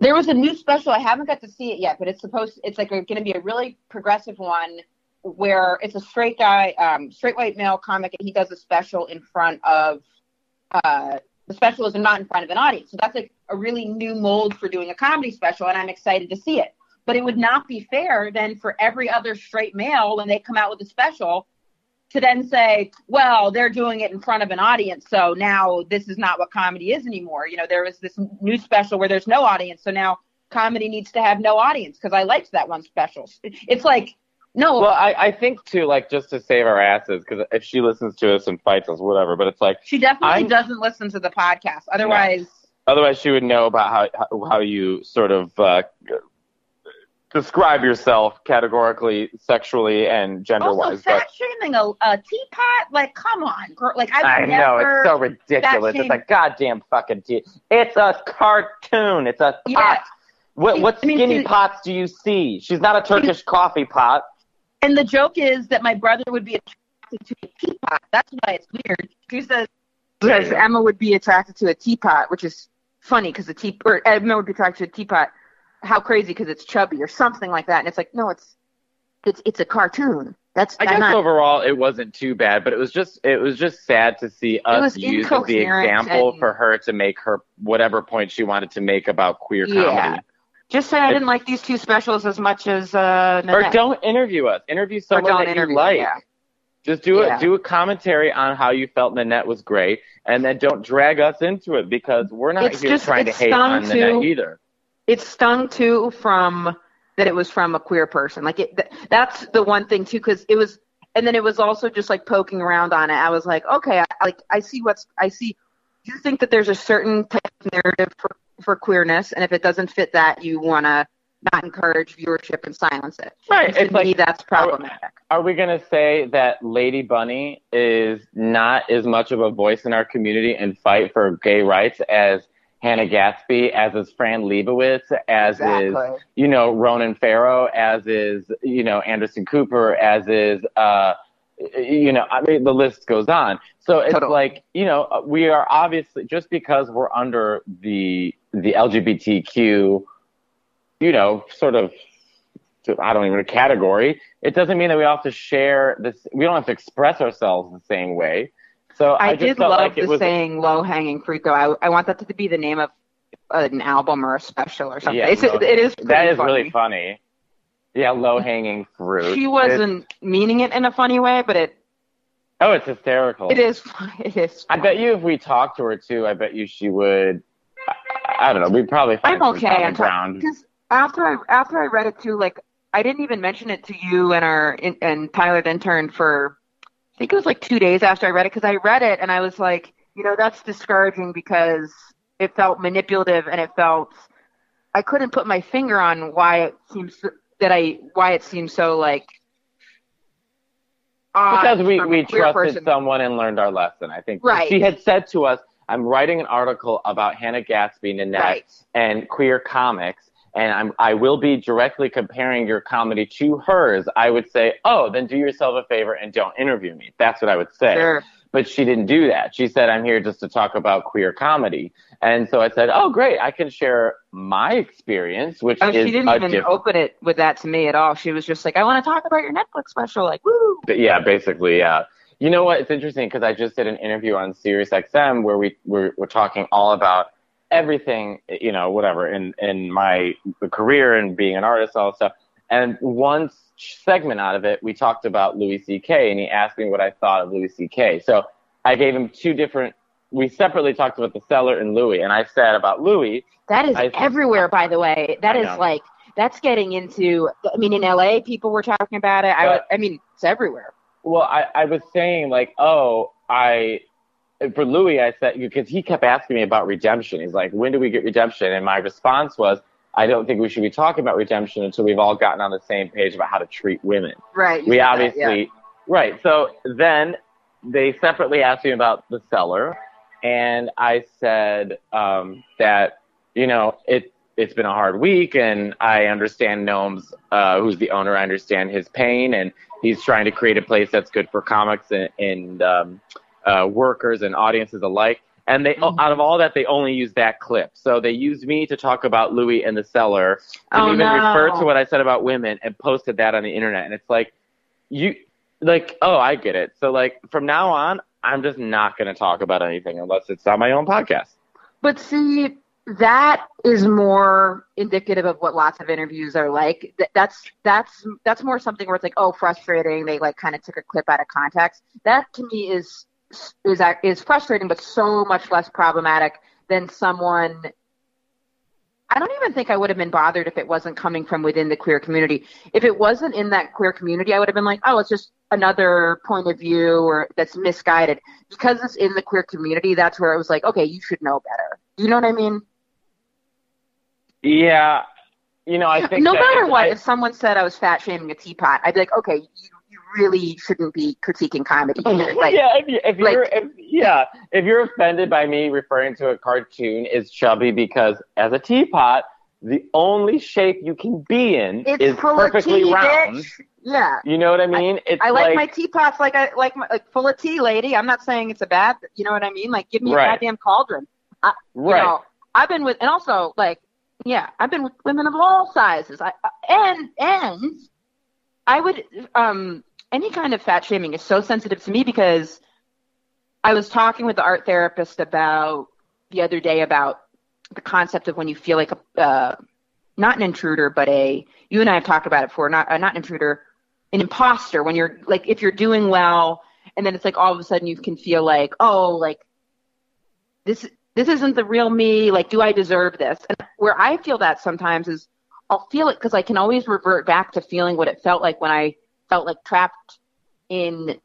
There was a new special. I haven't got to see it yet, but it's supposed. It's like going to be a really progressive one where it's a straight guy, um, straight white male comic, and he does a special in front of. Uh, the special is not in front of an audience, so that's like a really new mold for doing a comedy special, and I'm excited to see it. But it would not be fair then for every other straight male when they come out with a special to then say, well, they're doing it in front of an audience, so now this is not what comedy is anymore. You know, there was this new special where there's no audience, so now comedy needs to have no audience because I liked that one special. It's like, no, well, I, I think too, like, just to save our asses, because if she listens to us and fights us, whatever, but it's like, she definitely I'm- doesn't listen to the podcast. Otherwise, otherwise she would know about how how, how you sort of uh, describe yourself categorically, sexually, and gender wise. But fat shaming a, a teapot, like, come on, girl. Like, I've I know it's so ridiculous. It's a goddamn fucking tea. It's a cartoon. It's a pot. Yeah. What what I mean, skinny she- pots do you see? She's not a Turkish coffee pot. And the joke is that my brother would be attracted to a teapot. That's why it's weird. She says, says Emma would be attracted to a teapot, which is funny because the tea or Emma would be attracted to a teapot. How crazy because it's chubby or something like that. And it's like, no, it's it's it's a cartoon. That's I guess not- overall it wasn't too bad, but it was just it was just sad to see us use as the example and- for her to make her whatever point she wanted to make about queer Yeah. comedy. just say I didn't like these two specials as much as uh, Or don't interview us. Interview someone don't that interview, you like. yeah. Just do Yeah. it. Do a commentary on how you felt Nanette was great, and then don't drag us into it because we're not It's here just- trying to hate stung on to- Nanette either. It stung too from that it was from a queer person. Like it, th- that's the one thing too, because it was, and then it was also just like poking around on it. I was like, okay, I, like I see what's, I see. You think that there's a certain type of narrative for for queerness, and if it doesn't fit that, you want to not encourage viewership and silence it. Right. And to It's like me, that's problematic. Are we going to say that Lady Bunny is not as much of a voice in our community and fight for gay rights as Hannah Gadsby, as is Fran Lebowitz, as is, you know, Ronan Farrow, as is, you know, Anderson Cooper, as is, uh, you know, I mean, the list goes on. So it's Totally. like, you know, we are obviously, just because we're under the, the LGBTQ, you know, sort of I don't even know category. It doesn't mean that we all have to share this. We don't have to express ourselves the same way. So I, I, did love like the was. saying "low hanging fruit," though. I, I want that to be the name of an album or a special or something. Yeah, it's, it is. that is funny. really funny. Yeah, low hanging fruit. She wasn't meaning it in a funny way, but it oh, it's hysterical. it is it is. I bet you if we talked to her too, I bet you she would. I, I don't know. We'd probably find I'm okay. I'm ground. because after I after I read it too, like I didn't even mention it to you and our and Tyler the intern for think it was like two days after I read it because I read it and I was like, you know, that's discouraging because it felt manipulative and it felt I couldn't put my finger on why it seems that I why it seems so like odd because we, we trusted person. someone and learned our lesson. I think Right. she had said to us, "I'm writing an article about Hannah Gadsby, Nanette, Right. and queer comics, and I'm I will be directly comparing your comedy to hers." I would say, "Oh, then do yourself a favor and don't interview me." That's what I would say. Sure. But she didn't do that. She said, "I'm here just to talk about queer comedy," and so I said, "Oh, great! I can share my experience, which Oh, is she didn't even different." open it with that to me at all. She was just like, "I want to talk about your Netflix special." Like, woo! But yeah, basically, yeah. You know what? It's interesting because I just did an interview on Sirius XM where we we're, we're talking all about everything, you know, whatever in in my career and being an artist, all stuff. And one segment out of it, we talked about Louis C.K. and he asked me what I thought of Louis C.K. So I gave him two different. We separately talked about the Cellar and Louis, and I said about Louis, That is I- everywhere, by the way. That I is know. like that's getting into. I mean, in LA, people were talking about it. I, I mean, it's everywhere. Well, I, I was saying like, oh, I for Louis, I said because he kept asking me about redemption. He's like, when do we get redemption? And my response was, I don't think we should be talking about redemption until we've all gotten on the same page about how to treat women. Right. we obviously right. So then they separately asked me about the Cellar, and I said um, that you know it it's been a hard week, and I understand Noam's uh, who's the owner. I understand his pain, and he's trying to create a place that's good for comics and, and um, uh, workers and audiences alike. And they, Mhm. out of all that, they only used that clip. So they used me to talk about Louis and the Cellar, didn't Oh, even no. refer to what I said about women, and posted that on the internet. And it's like, you, like, oh, I get it. So like, from now on, I'm just not going to talk about anything unless it's on my own podcast. But see, that is more indicative of what lots of interviews are like. Th- That's that's that's more something where it's like, oh, frustrating. They like kind of took a clip out of context. That to me is is is frustrating, but so much less problematic than someone. I don't even think I would have been bothered if it wasn't coming from within the queer community. If it wasn't in that queer community, I would have been like, oh, it's just another point of view or that's misguided. Because it's in the queer community, that's where it was like, okay, you should know better. You know what I mean? Yeah, you know, I think no matter what, I- if someone said I was fat shaming a teapot, I'd be like, okay, you really shouldn't be critiquing comedy. Like, yeah, if, you, if like- you're if, yeah, if you're offended by me referring to a cartoon as chubby because as a teapot, the only shape you can be in is full perfectly of tea, round. bitch. Yeah. You know what I mean? it's I like, like my teapots like I like my like full of tea, lady. I'm not saying it's a bad, you know what I mean? Like, give me Right. a goddamn cauldron. I, you right. know, I've been with, and also like, yeah, I've been with women of all sizes. I and and I would um any kind of fat shaming is so sensitive to me because I was talking with the art therapist about the other day about the concept of when you feel like a uh, not an intruder, but a you and I have talked about it before. Not uh, not an intruder, an imposter. When you're like if you're doing well, and then it's like all of a sudden you can feel like oh like this this isn't the real me. Like do I deserve this? And where I feel that sometimes is I'll feel it because I can always revert back to feeling what it felt like when I felt like trapped in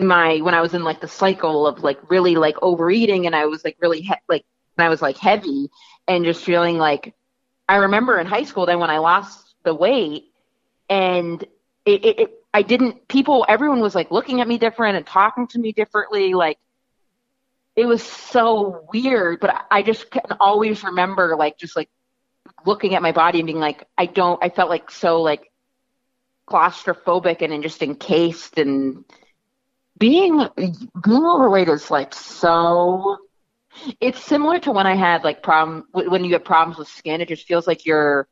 my when I was in like the cycle of like really like overeating and I was like really he- like when I was like heavy and just feeling like I remember in high school then when I lost the weight and it, it, it I didn't people everyone was like looking at me different and talking to me differently like it was so weird but I just can always remember like just like looking at my body and being like I don't I felt like so like claustrophobic and just encased and being being overweight is like so it's similar to when I had like problem when you have problems with skin. It just feels like you're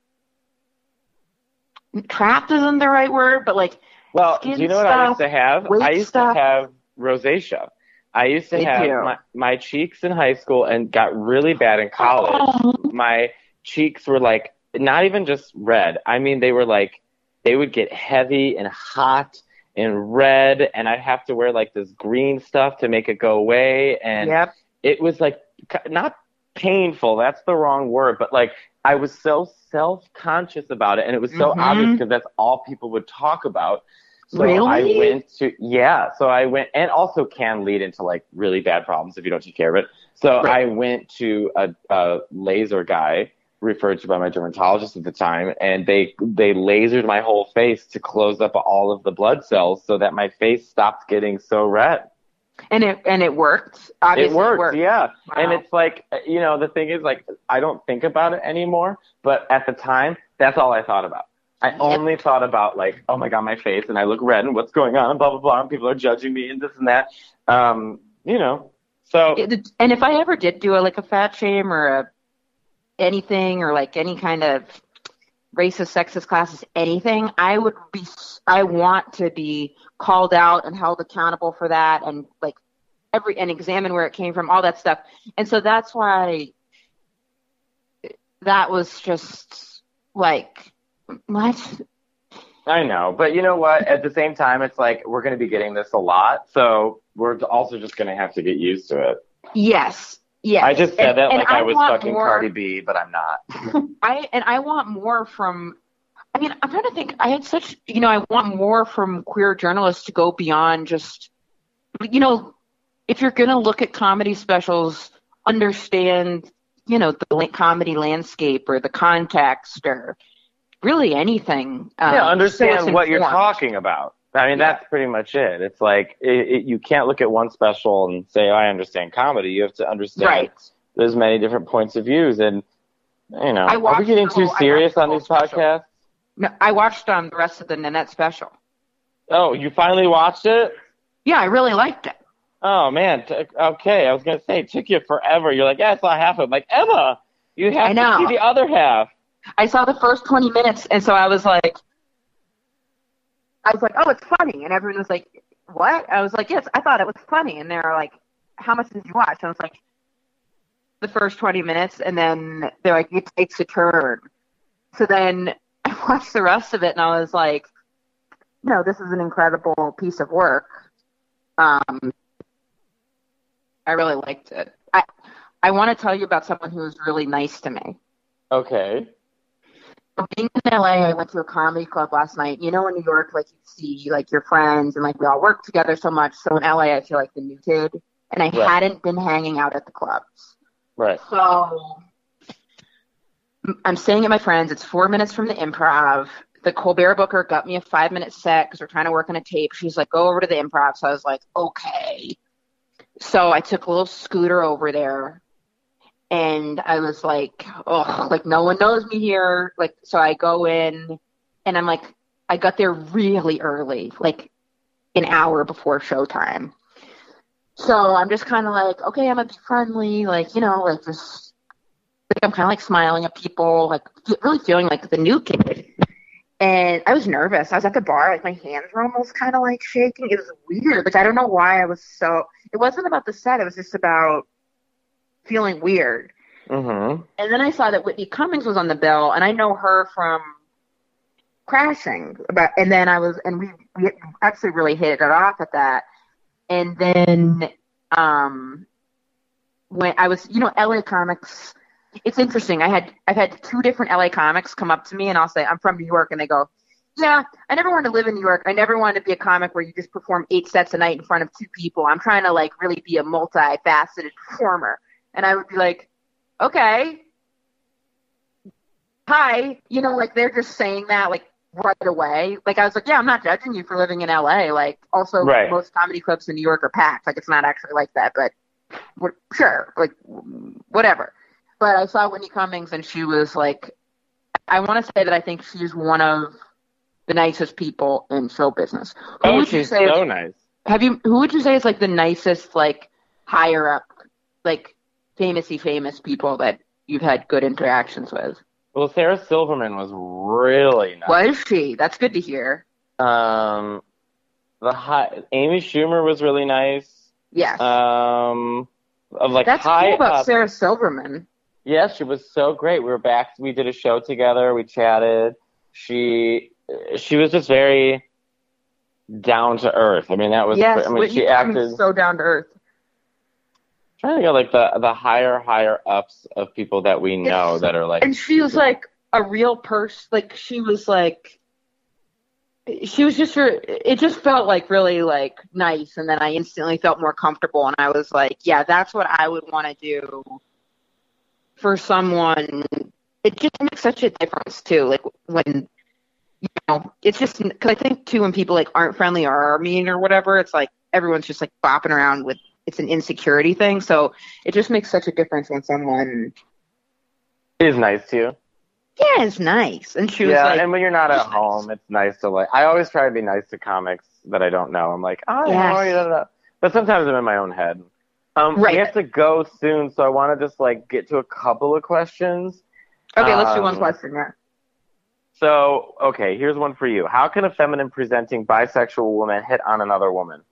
trapped isn't the right word, but like well, do you know what I used to have? I used stuff. to have rosacea. I used to have my, my cheeks in high school and got really bad in college. Oh. My cheeks were like not even just red. I mean, they were like they would get heavy and hot and red, and I'd have to wear like this green stuff to make it go away. And yep. it was like not painful. That's the wrong word, but like I was so self conscious about it, and it was so mm-hmm. obvious because that's all people would talk about. So really? I went to yeah. So I went, and also can lead into like really bad problems if you don't take care of it. So right. I went to a, a laser guy referred to by my dermatologist at the time, and they they lasered my whole face to close up all of the blood cells so that my face stopped getting so red. And it and it worked. Obviously it worked, it worked. yeah. Wow. And it's like you know the thing is like I don't think about it anymore, but at the time that's all I thought about. I only thought about like, oh my god, my face, and I look red, and what's going on, and blah blah blah, and people are judging me, and this and that. Um, you know, so. And if I ever did do a like a fat shame or a anything or like any kind of racist, sexist classes, anything, I would be, I want to be called out and held accountable for that and like every, and examine where it came from, all that stuff. And so that's why that was just like, what? I know, but you know what? At the same time, it's like we're going to be getting this a lot, so we're also just going to have to get used to it. Yes, yeah. I just said and, that like I, I, was fucking more, Cardi B, but I'm not. I and I want more from I mean, I'm trying to think I had such you know, I want more from queer journalists to go beyond just you know, if you're gonna look at comedy specials, understand, you know, the comedy landscape or the context or really anything. Um, yeah, understand so what you're talking about. I mean, yeah. that's pretty much it. It's like it, it, you can't look at one special and say, oh, "I understand comedy." You have to understand right. there's many different points of views, and you know, are we getting too serious on these special. podcasts? No, I watched um, the rest of the Nanette special. Oh, you finally watched it? Yeah, I really liked it. Oh man, t- okay. I was gonna say it took you forever. You're like, yeah, I saw half of it. I'm like Emma, you have to see the other half. I saw the first 20 minutes, and so I was like, I was like, oh, it's funny. And everyone was like, what? I was like, yes, I thought it was funny. And they were like, how much did you watch? And I was like, the first 20 minutes. And then they're like, it takes a turn. So then I watched the rest of it and I was like, no, this is an incredible piece of work. Um, I really liked it. I, I want to tell you about someone who was really nice to me. Okay being in LA, I went to a comedy club last night. You know, in New York, like you see like your friends and like we all work together so much. So in LA, I feel like the new kid, and I right. hadn't been hanging out at the clubs. Right. So I'm staying at my friends. It's four minutes from the improv. The Colbert Booker got me a five minute set because we're trying to work on a tape. She's like, go over to the improv. So I was like, okay. So I took a little scooter over there and I was like, oh, like no one knows me here. Like, so I go in and I'm like, I got there really early, like an hour before showtime. So I'm just kind of like, okay, I'm gonna be friendly, like, you know, like just, like I'm kind of like smiling at people, like really feeling like the new kid. and I was nervous. I was at the bar, like my hands were almost kind of like shaking. It was weird. Like I don't know why I was so. It wasn't about the set. It was just about feeling weird. Mm-hmm. And then I saw that Whitney Cummings was on the bill, and I know her from Crashing. About and then I was, and we, we actually really hit it off at that. And then um, when I was, you know, LA Comics. It's interesting. I had I've had two different LA comics come up to me, and I'll say I'm from New York, and they go, "Yeah, I never wanted to live in New York. I never wanted to be a comic where you just perform eight sets a night in front of two people. I'm trying to like really be a multifaceted performer." And I would be like, "Okay, hi," you know, like they're just saying that like right away. Like I was like, "Yeah, I'm not judging you for living in LA." Like also, Right. most comedy clubs in New York are packed. Like it's not actually like that, but what, sure, like whatever. But I saw Whitney Cummings, and she was like, I want to say that I think she's one of the nicest people in show business. Who Oh, would you she's say? so nice. have you? Who would you say is like the nicest, like higher up, like famousy famous people that you've had good interactions with? Well, Sarah Silverman was really nice. Was she? That's good to hear. Um, the high, Amy Schumer was really nice. Yes. Um, of like That's high cool about up. Sarah Silverman. Yes, she was so great. We were back. We did a show together. We chatted. She she was just very down to earth. I mean, that was. yes, I mean, she acted. so down to earth. Trying to get like the the higher higher ups of people that we know It's- that are like. and she was like a real person. Like she was like, she was just. re- It just felt like really like nice, and then I instantly felt more comfortable, and I was like, yeah, that's what I would want to do for someone. It just makes such a difference too. Like when. You know, it's just because I think too when people like aren't friendly or are mean or whatever, it's like everyone's just like bopping around with it's an insecurity thing. So it just makes such a difference when someone is nice to you. yeah, it's nice. And she was yeah, like, and when you're not at Just nice. home, it's nice to like. I always try to be nice to comics that I don't know. I'm like, oh, Yes. But sometimes I'm in my own head. Um, Right. We have to go soon, so I want to just like get to a couple of questions. okay, let's do one um, question. Yeah. So, okay, here's one for you. How can a feminine presenting bisexual woman hit on another woman?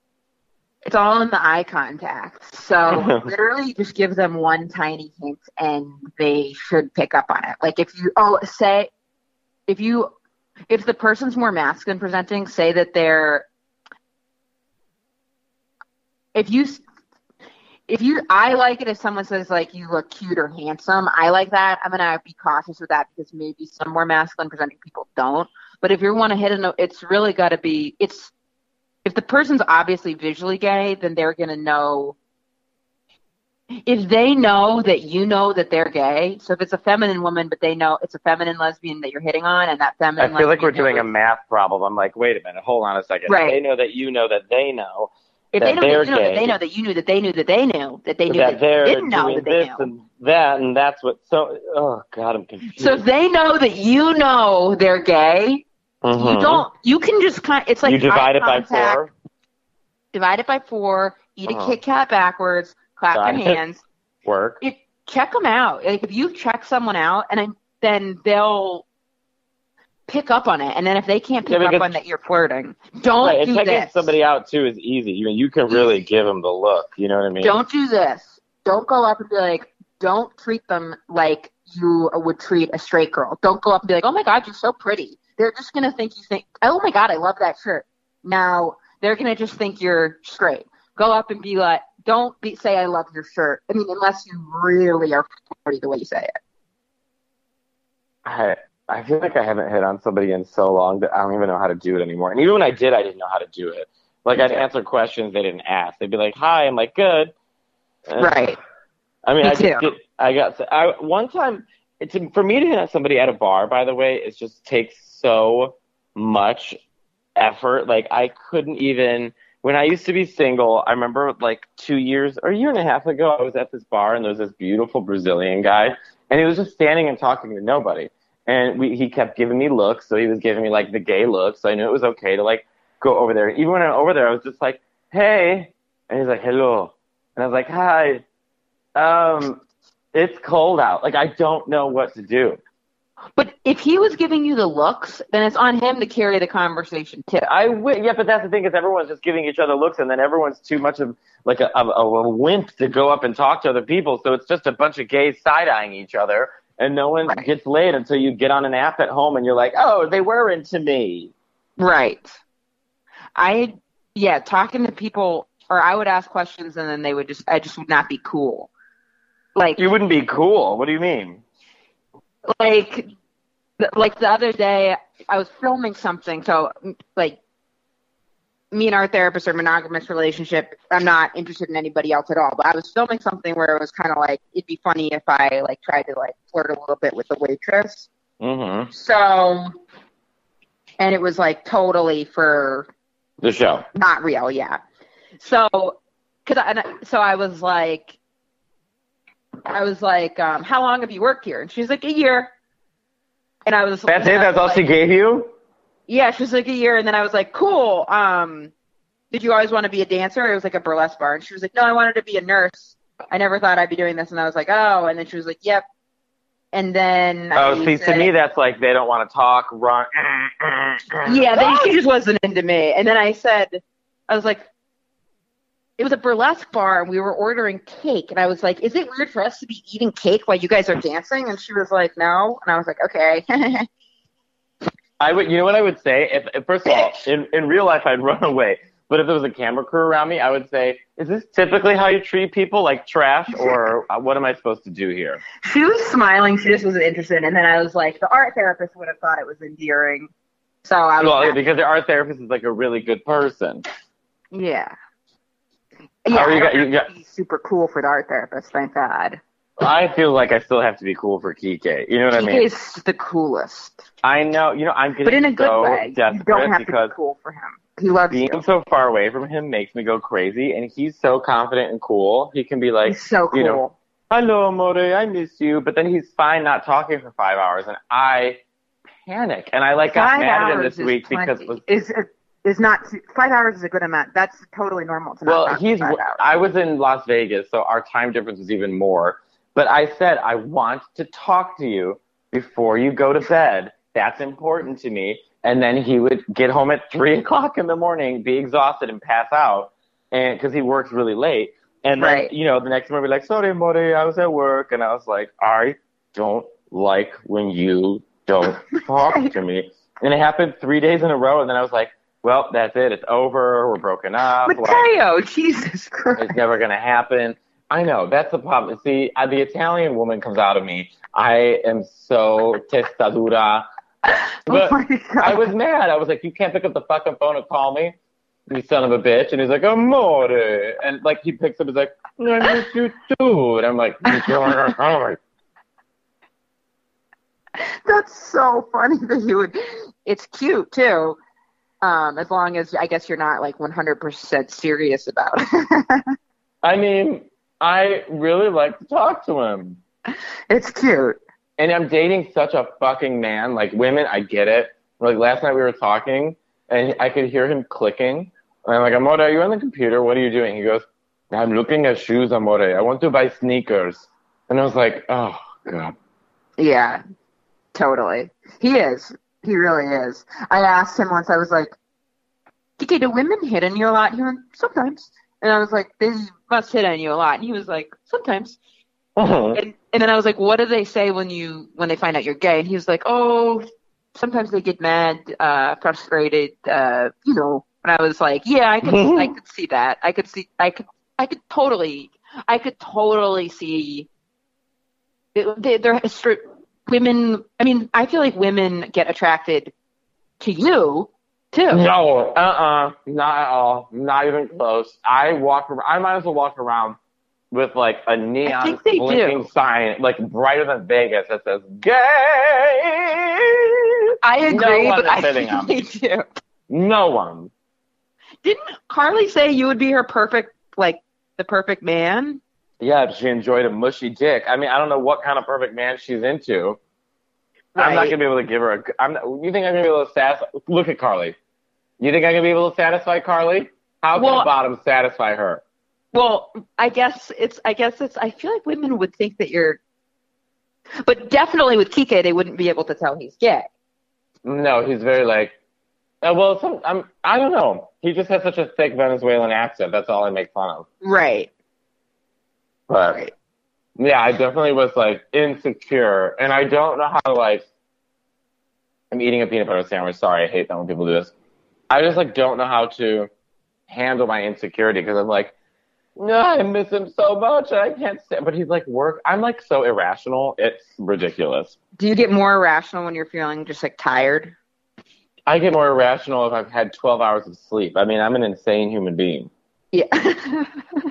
It's all in the eye contact. So literally just give them one tiny hint and they should pick up on it. Like if you, oh, say, if you, if the person's more masculine presenting, say that they're, if you, if you, I like it if someone says like you look cute or handsome. I like that. I'm gonna be cautious with that because maybe some more masculine presenting people don't. But if you want to hit a note, it's really got to be. It's if the person's obviously visually gay, then they're gonna know. If they know that you know that they're gay, so if it's a feminine woman, but they know it's a feminine lesbian that you're hitting on, and that feminine. I feel like we're doing a math problem. I'm like, wait a minute, hold on a second. Right. They know that you know that they know if that they know they're that you know that they know that you knew that they knew that they knew that they knew that that they didn't know that they this knew. and that, and that's what. So, oh god, I'm confused. So if they know that you know they're gay, Mhm. you don't. You can just kind. It's like you divide it by four. Divide it by four. Eat Uh-huh. a Kit Kat backwards. Clap Got your it. hands. Work. It, check them out. Like if you check someone out, and then- then they'll pick up on it. And then if they can't pick Yeah, up on that you're flirting, don't Right, and do checking this. somebody out too is easy. You you can really give them the look. You know what I mean? Don't do this. Don't go up and be like, don't treat them like you would treat a straight girl. Don't go up and be like, oh my God, you're so pretty. They're just going to think you think, oh my God, I love that shirt. Now they're going to just think you're straight. Go up and be like, don't be, say, I love your shirt. I mean, unless you really are pretty the way you say it. I I feel like I haven't hit on somebody in so long that I don't even know how to do it anymore. And even when I did, I didn't know how to do it. Like I'd answer questions they didn't ask. They'd be like, "Hi," I'm like, "Good." And- Right. I mean, Me I just too. get, I got I one time. It's for me to on somebody at a bar. By the way, it just takes so much effort. Like I couldn't even when I used to be single. I remember like two years or a year and a half ago, I was at this bar and there was this beautiful Brazilian guy, and he was just standing and talking to nobody. And we, he kept giving me looks, so he was giving me like the gay look. So I knew it was okay to like go over there. Even when I went over there, I was just like, "Hey," and he's like, "Hello," and I was like, "Hi." Um, it's cold out. Like I don't know what to do. But if he was giving you the looks, then it's on him to carry the conversation too. I w- yeah, but that's the thing is everyone's just giving each other looks, and then everyone's too much of like a, a, a wimp to go up and talk to other people. So it's just a bunch of gays side eyeing each other, and no one Right. gets laid until you get on an app at home and you're like, oh, they were into me. Right. I yeah, talking to people or I would ask questions and then they would just I just would not be cool. Like You wouldn't be cool. What do you mean? like like the other day I was filming something so like me and our therapist are monogamous relationship. I'm not interested in anybody else at all. But I was filming something where it was kind of like it'd be funny if I like tried to like flirt a little bit with the waitress. Mm-hmm. So, and it was like totally for The show. not real, yeah. So, cause I- so I was like, I was like, um, how long have you worked here? And she's like, a year. And I was That's it. That's all she gave you. Yeah, she was like a year, and then I was like, cool. Um, did you always want to be a dancer? It was like a burlesque bar, and she was like, no, I wanted to be a nurse. I never thought I'd be doing this, and I was like, oh. And then she was like, yep. And then Oh, I see, to me, that's like they don't want to talk, run. Yeah, then she just wasn't into me. And then I said, I was like, it was a burlesque bar, and we were ordering cake. And I was like, is it weird for us to be eating cake while you guys are dancing? And she was like, no. And I was like, okay. I would, you know what I would say? If, if first of all, in, in real life, I'd run away. But if there was a camera crew around me, I would say, is this typically how you treat people, like trash, or what am I supposed to do here? she was smiling. She just wasn't interested. And then I was like, the art therapist would have thought it was endearing. So I was, Well, happy. because the art therapist is like a really good person. yeah. Yeah, are you got- you got- super cool for the art therapist. Thank God. I feel like I still have to be cool for Kike. You know what I He mean? is the coolest, I know. You know, I'm getting but in a good so way. You don't have to because be cool for him. He loves being you. so far away from him makes me go crazy, and he's so confident and cool. He can be like, He's so cool. you know, "Hello, Amore, I miss you," but then he's fine not talking for five hours, and I panic, and I like got five mad at him this week is because 20, is is not too, five hours is a good amount. That's totally normal to well, he's. I was in Las Vegas, so our time difference was even more. But I said I want to talk to you before you go to bed. That's important to me. And then he would get home at three o'clock in the morning, be exhausted and pass out, and because he works really late. And then Right. you know the next morning, be like, "Sorry, Mori, I was at work," and I was like, "I don't like when you don't talk to me." And it happened three days in a row, and then I was like, "Well, that's it. It's over. We're broken up." Like, Matteo, Jesus Christ. it's never going to happen. I know that's the problem. See, uh, the Italian woman comes out of me. I am so testadura. But oh my God. I was mad. I was like, you can't pick up the fucking phone and call me, you son of a bitch. And he's like, amore. And like he picks up, and he's like, I miss you too. And I'm like, oh That's so funny that you would. It's cute too. Um, as long as I guess you're not like 100% serious about it. I mean, I really like to talk to him. it's cute. and I'm dating such a fucking man. Like women, I get it. Like last night we were talking, and I could hear him clicking. And I'm like, Amore, are you on the computer? What are you doing? He goes, I'm looking at shoes, Amore. I want to buy sneakers. And I was like, oh god. Yeah, totally. He is. He really is. I asked him once. I was like, "Okay, do women hit on you a lot?" He went, "Sometimes." And I was like, "They must hit on you a lot." And he was like, "Sometimes." And, and then I was like, "What do they say when you when they find out you're gay?" And he was like, "Oh, sometimes they get mad, uh, frustrated, uh, you know." And I was like, "Yeah, I could I could see that. I could see I could I could totally I could totally see." They, they're women. I mean, I feel like women get attracted to you too. No, uh-uh, not at all. Not even close. I walk I might as well walk around with like a neon blinking do. sign, like brighter than Vegas that says gay. I agree, No but I think on they do. No one. Didn't Carly say you would be her perfect, like the perfect man? Yeah, she enjoyed a mushy dick. I mean, I don't know what kind of perfect man she's into. I'm not gonna be able to give her a. I'm. Not, you think I'm gonna be able to satisfy? Look at Carly. You think I'm gonna be able to satisfy Carly? How can Well- a bottom satisfy her? Well, I guess it's. I guess it's. I feel like women would think that you're But definitely with Kike, they wouldn't be able to tell he's gay. No, he's very like. Uh, well, some I'm I don't know. He just has such a thick Venezuelan accent. That's all I make fun of. Right. But Right. yeah, I definitely was like insecure, and I don't know how to like. I'm eating a peanut butter sandwich. Sorry, I hate that when people do this. I just like don't know how to handle my insecurity because I'm like, no, I miss him so much. I can't stand. But he's like work. I'm like so irrational. It's ridiculous. Do you get more irrational when you're feeling just like tired? I get more irrational if I've had 12 hours of sleep. I mean, I'm an insane human being. Yeah.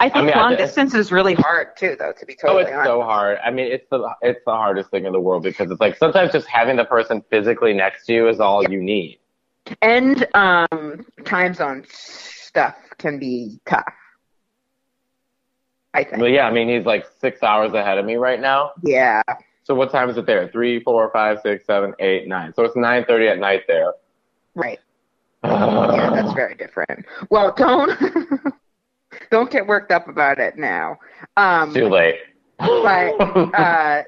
I think mean, I- long distance is really hard too, though. To be totally Oh, it's honest. so hard. I mean, it's the it's the hardest thing in the world because it's like sometimes just having the person physically next to you is all you need. and um, time zone stuff can be tough. I think. But yeah, I mean, he's like six hours ahead of me right now. Yeah. So what time is it there? Three, four, five, six, seven, eight, nine. So it's nine thirty at night there. Right. Yeah, that's very different. Well, don't don't get worked up about it now. Um, Too late. but uh,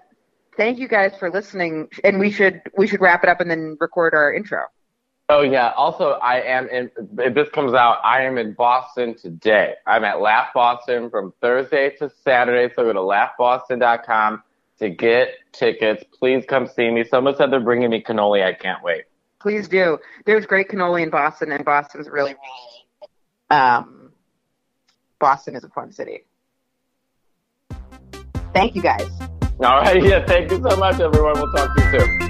thank you guys for listening, and we should we should wrap it up and then record our intro. Oh yeah. Also, I am in. If this comes out, I am in Boston today. I'm at Laugh Boston from Thursday to Saturday. So go to laughboston.com to get tickets. Please come see me. Someone said they're bringing me cannoli. I can't wait. Please do. There's great cannoli in Boston, and Boston's really, really. Um, Boston is a fun city. Thank you guys. All right. Yeah. Thank you so much, everyone. We'll talk to you soon.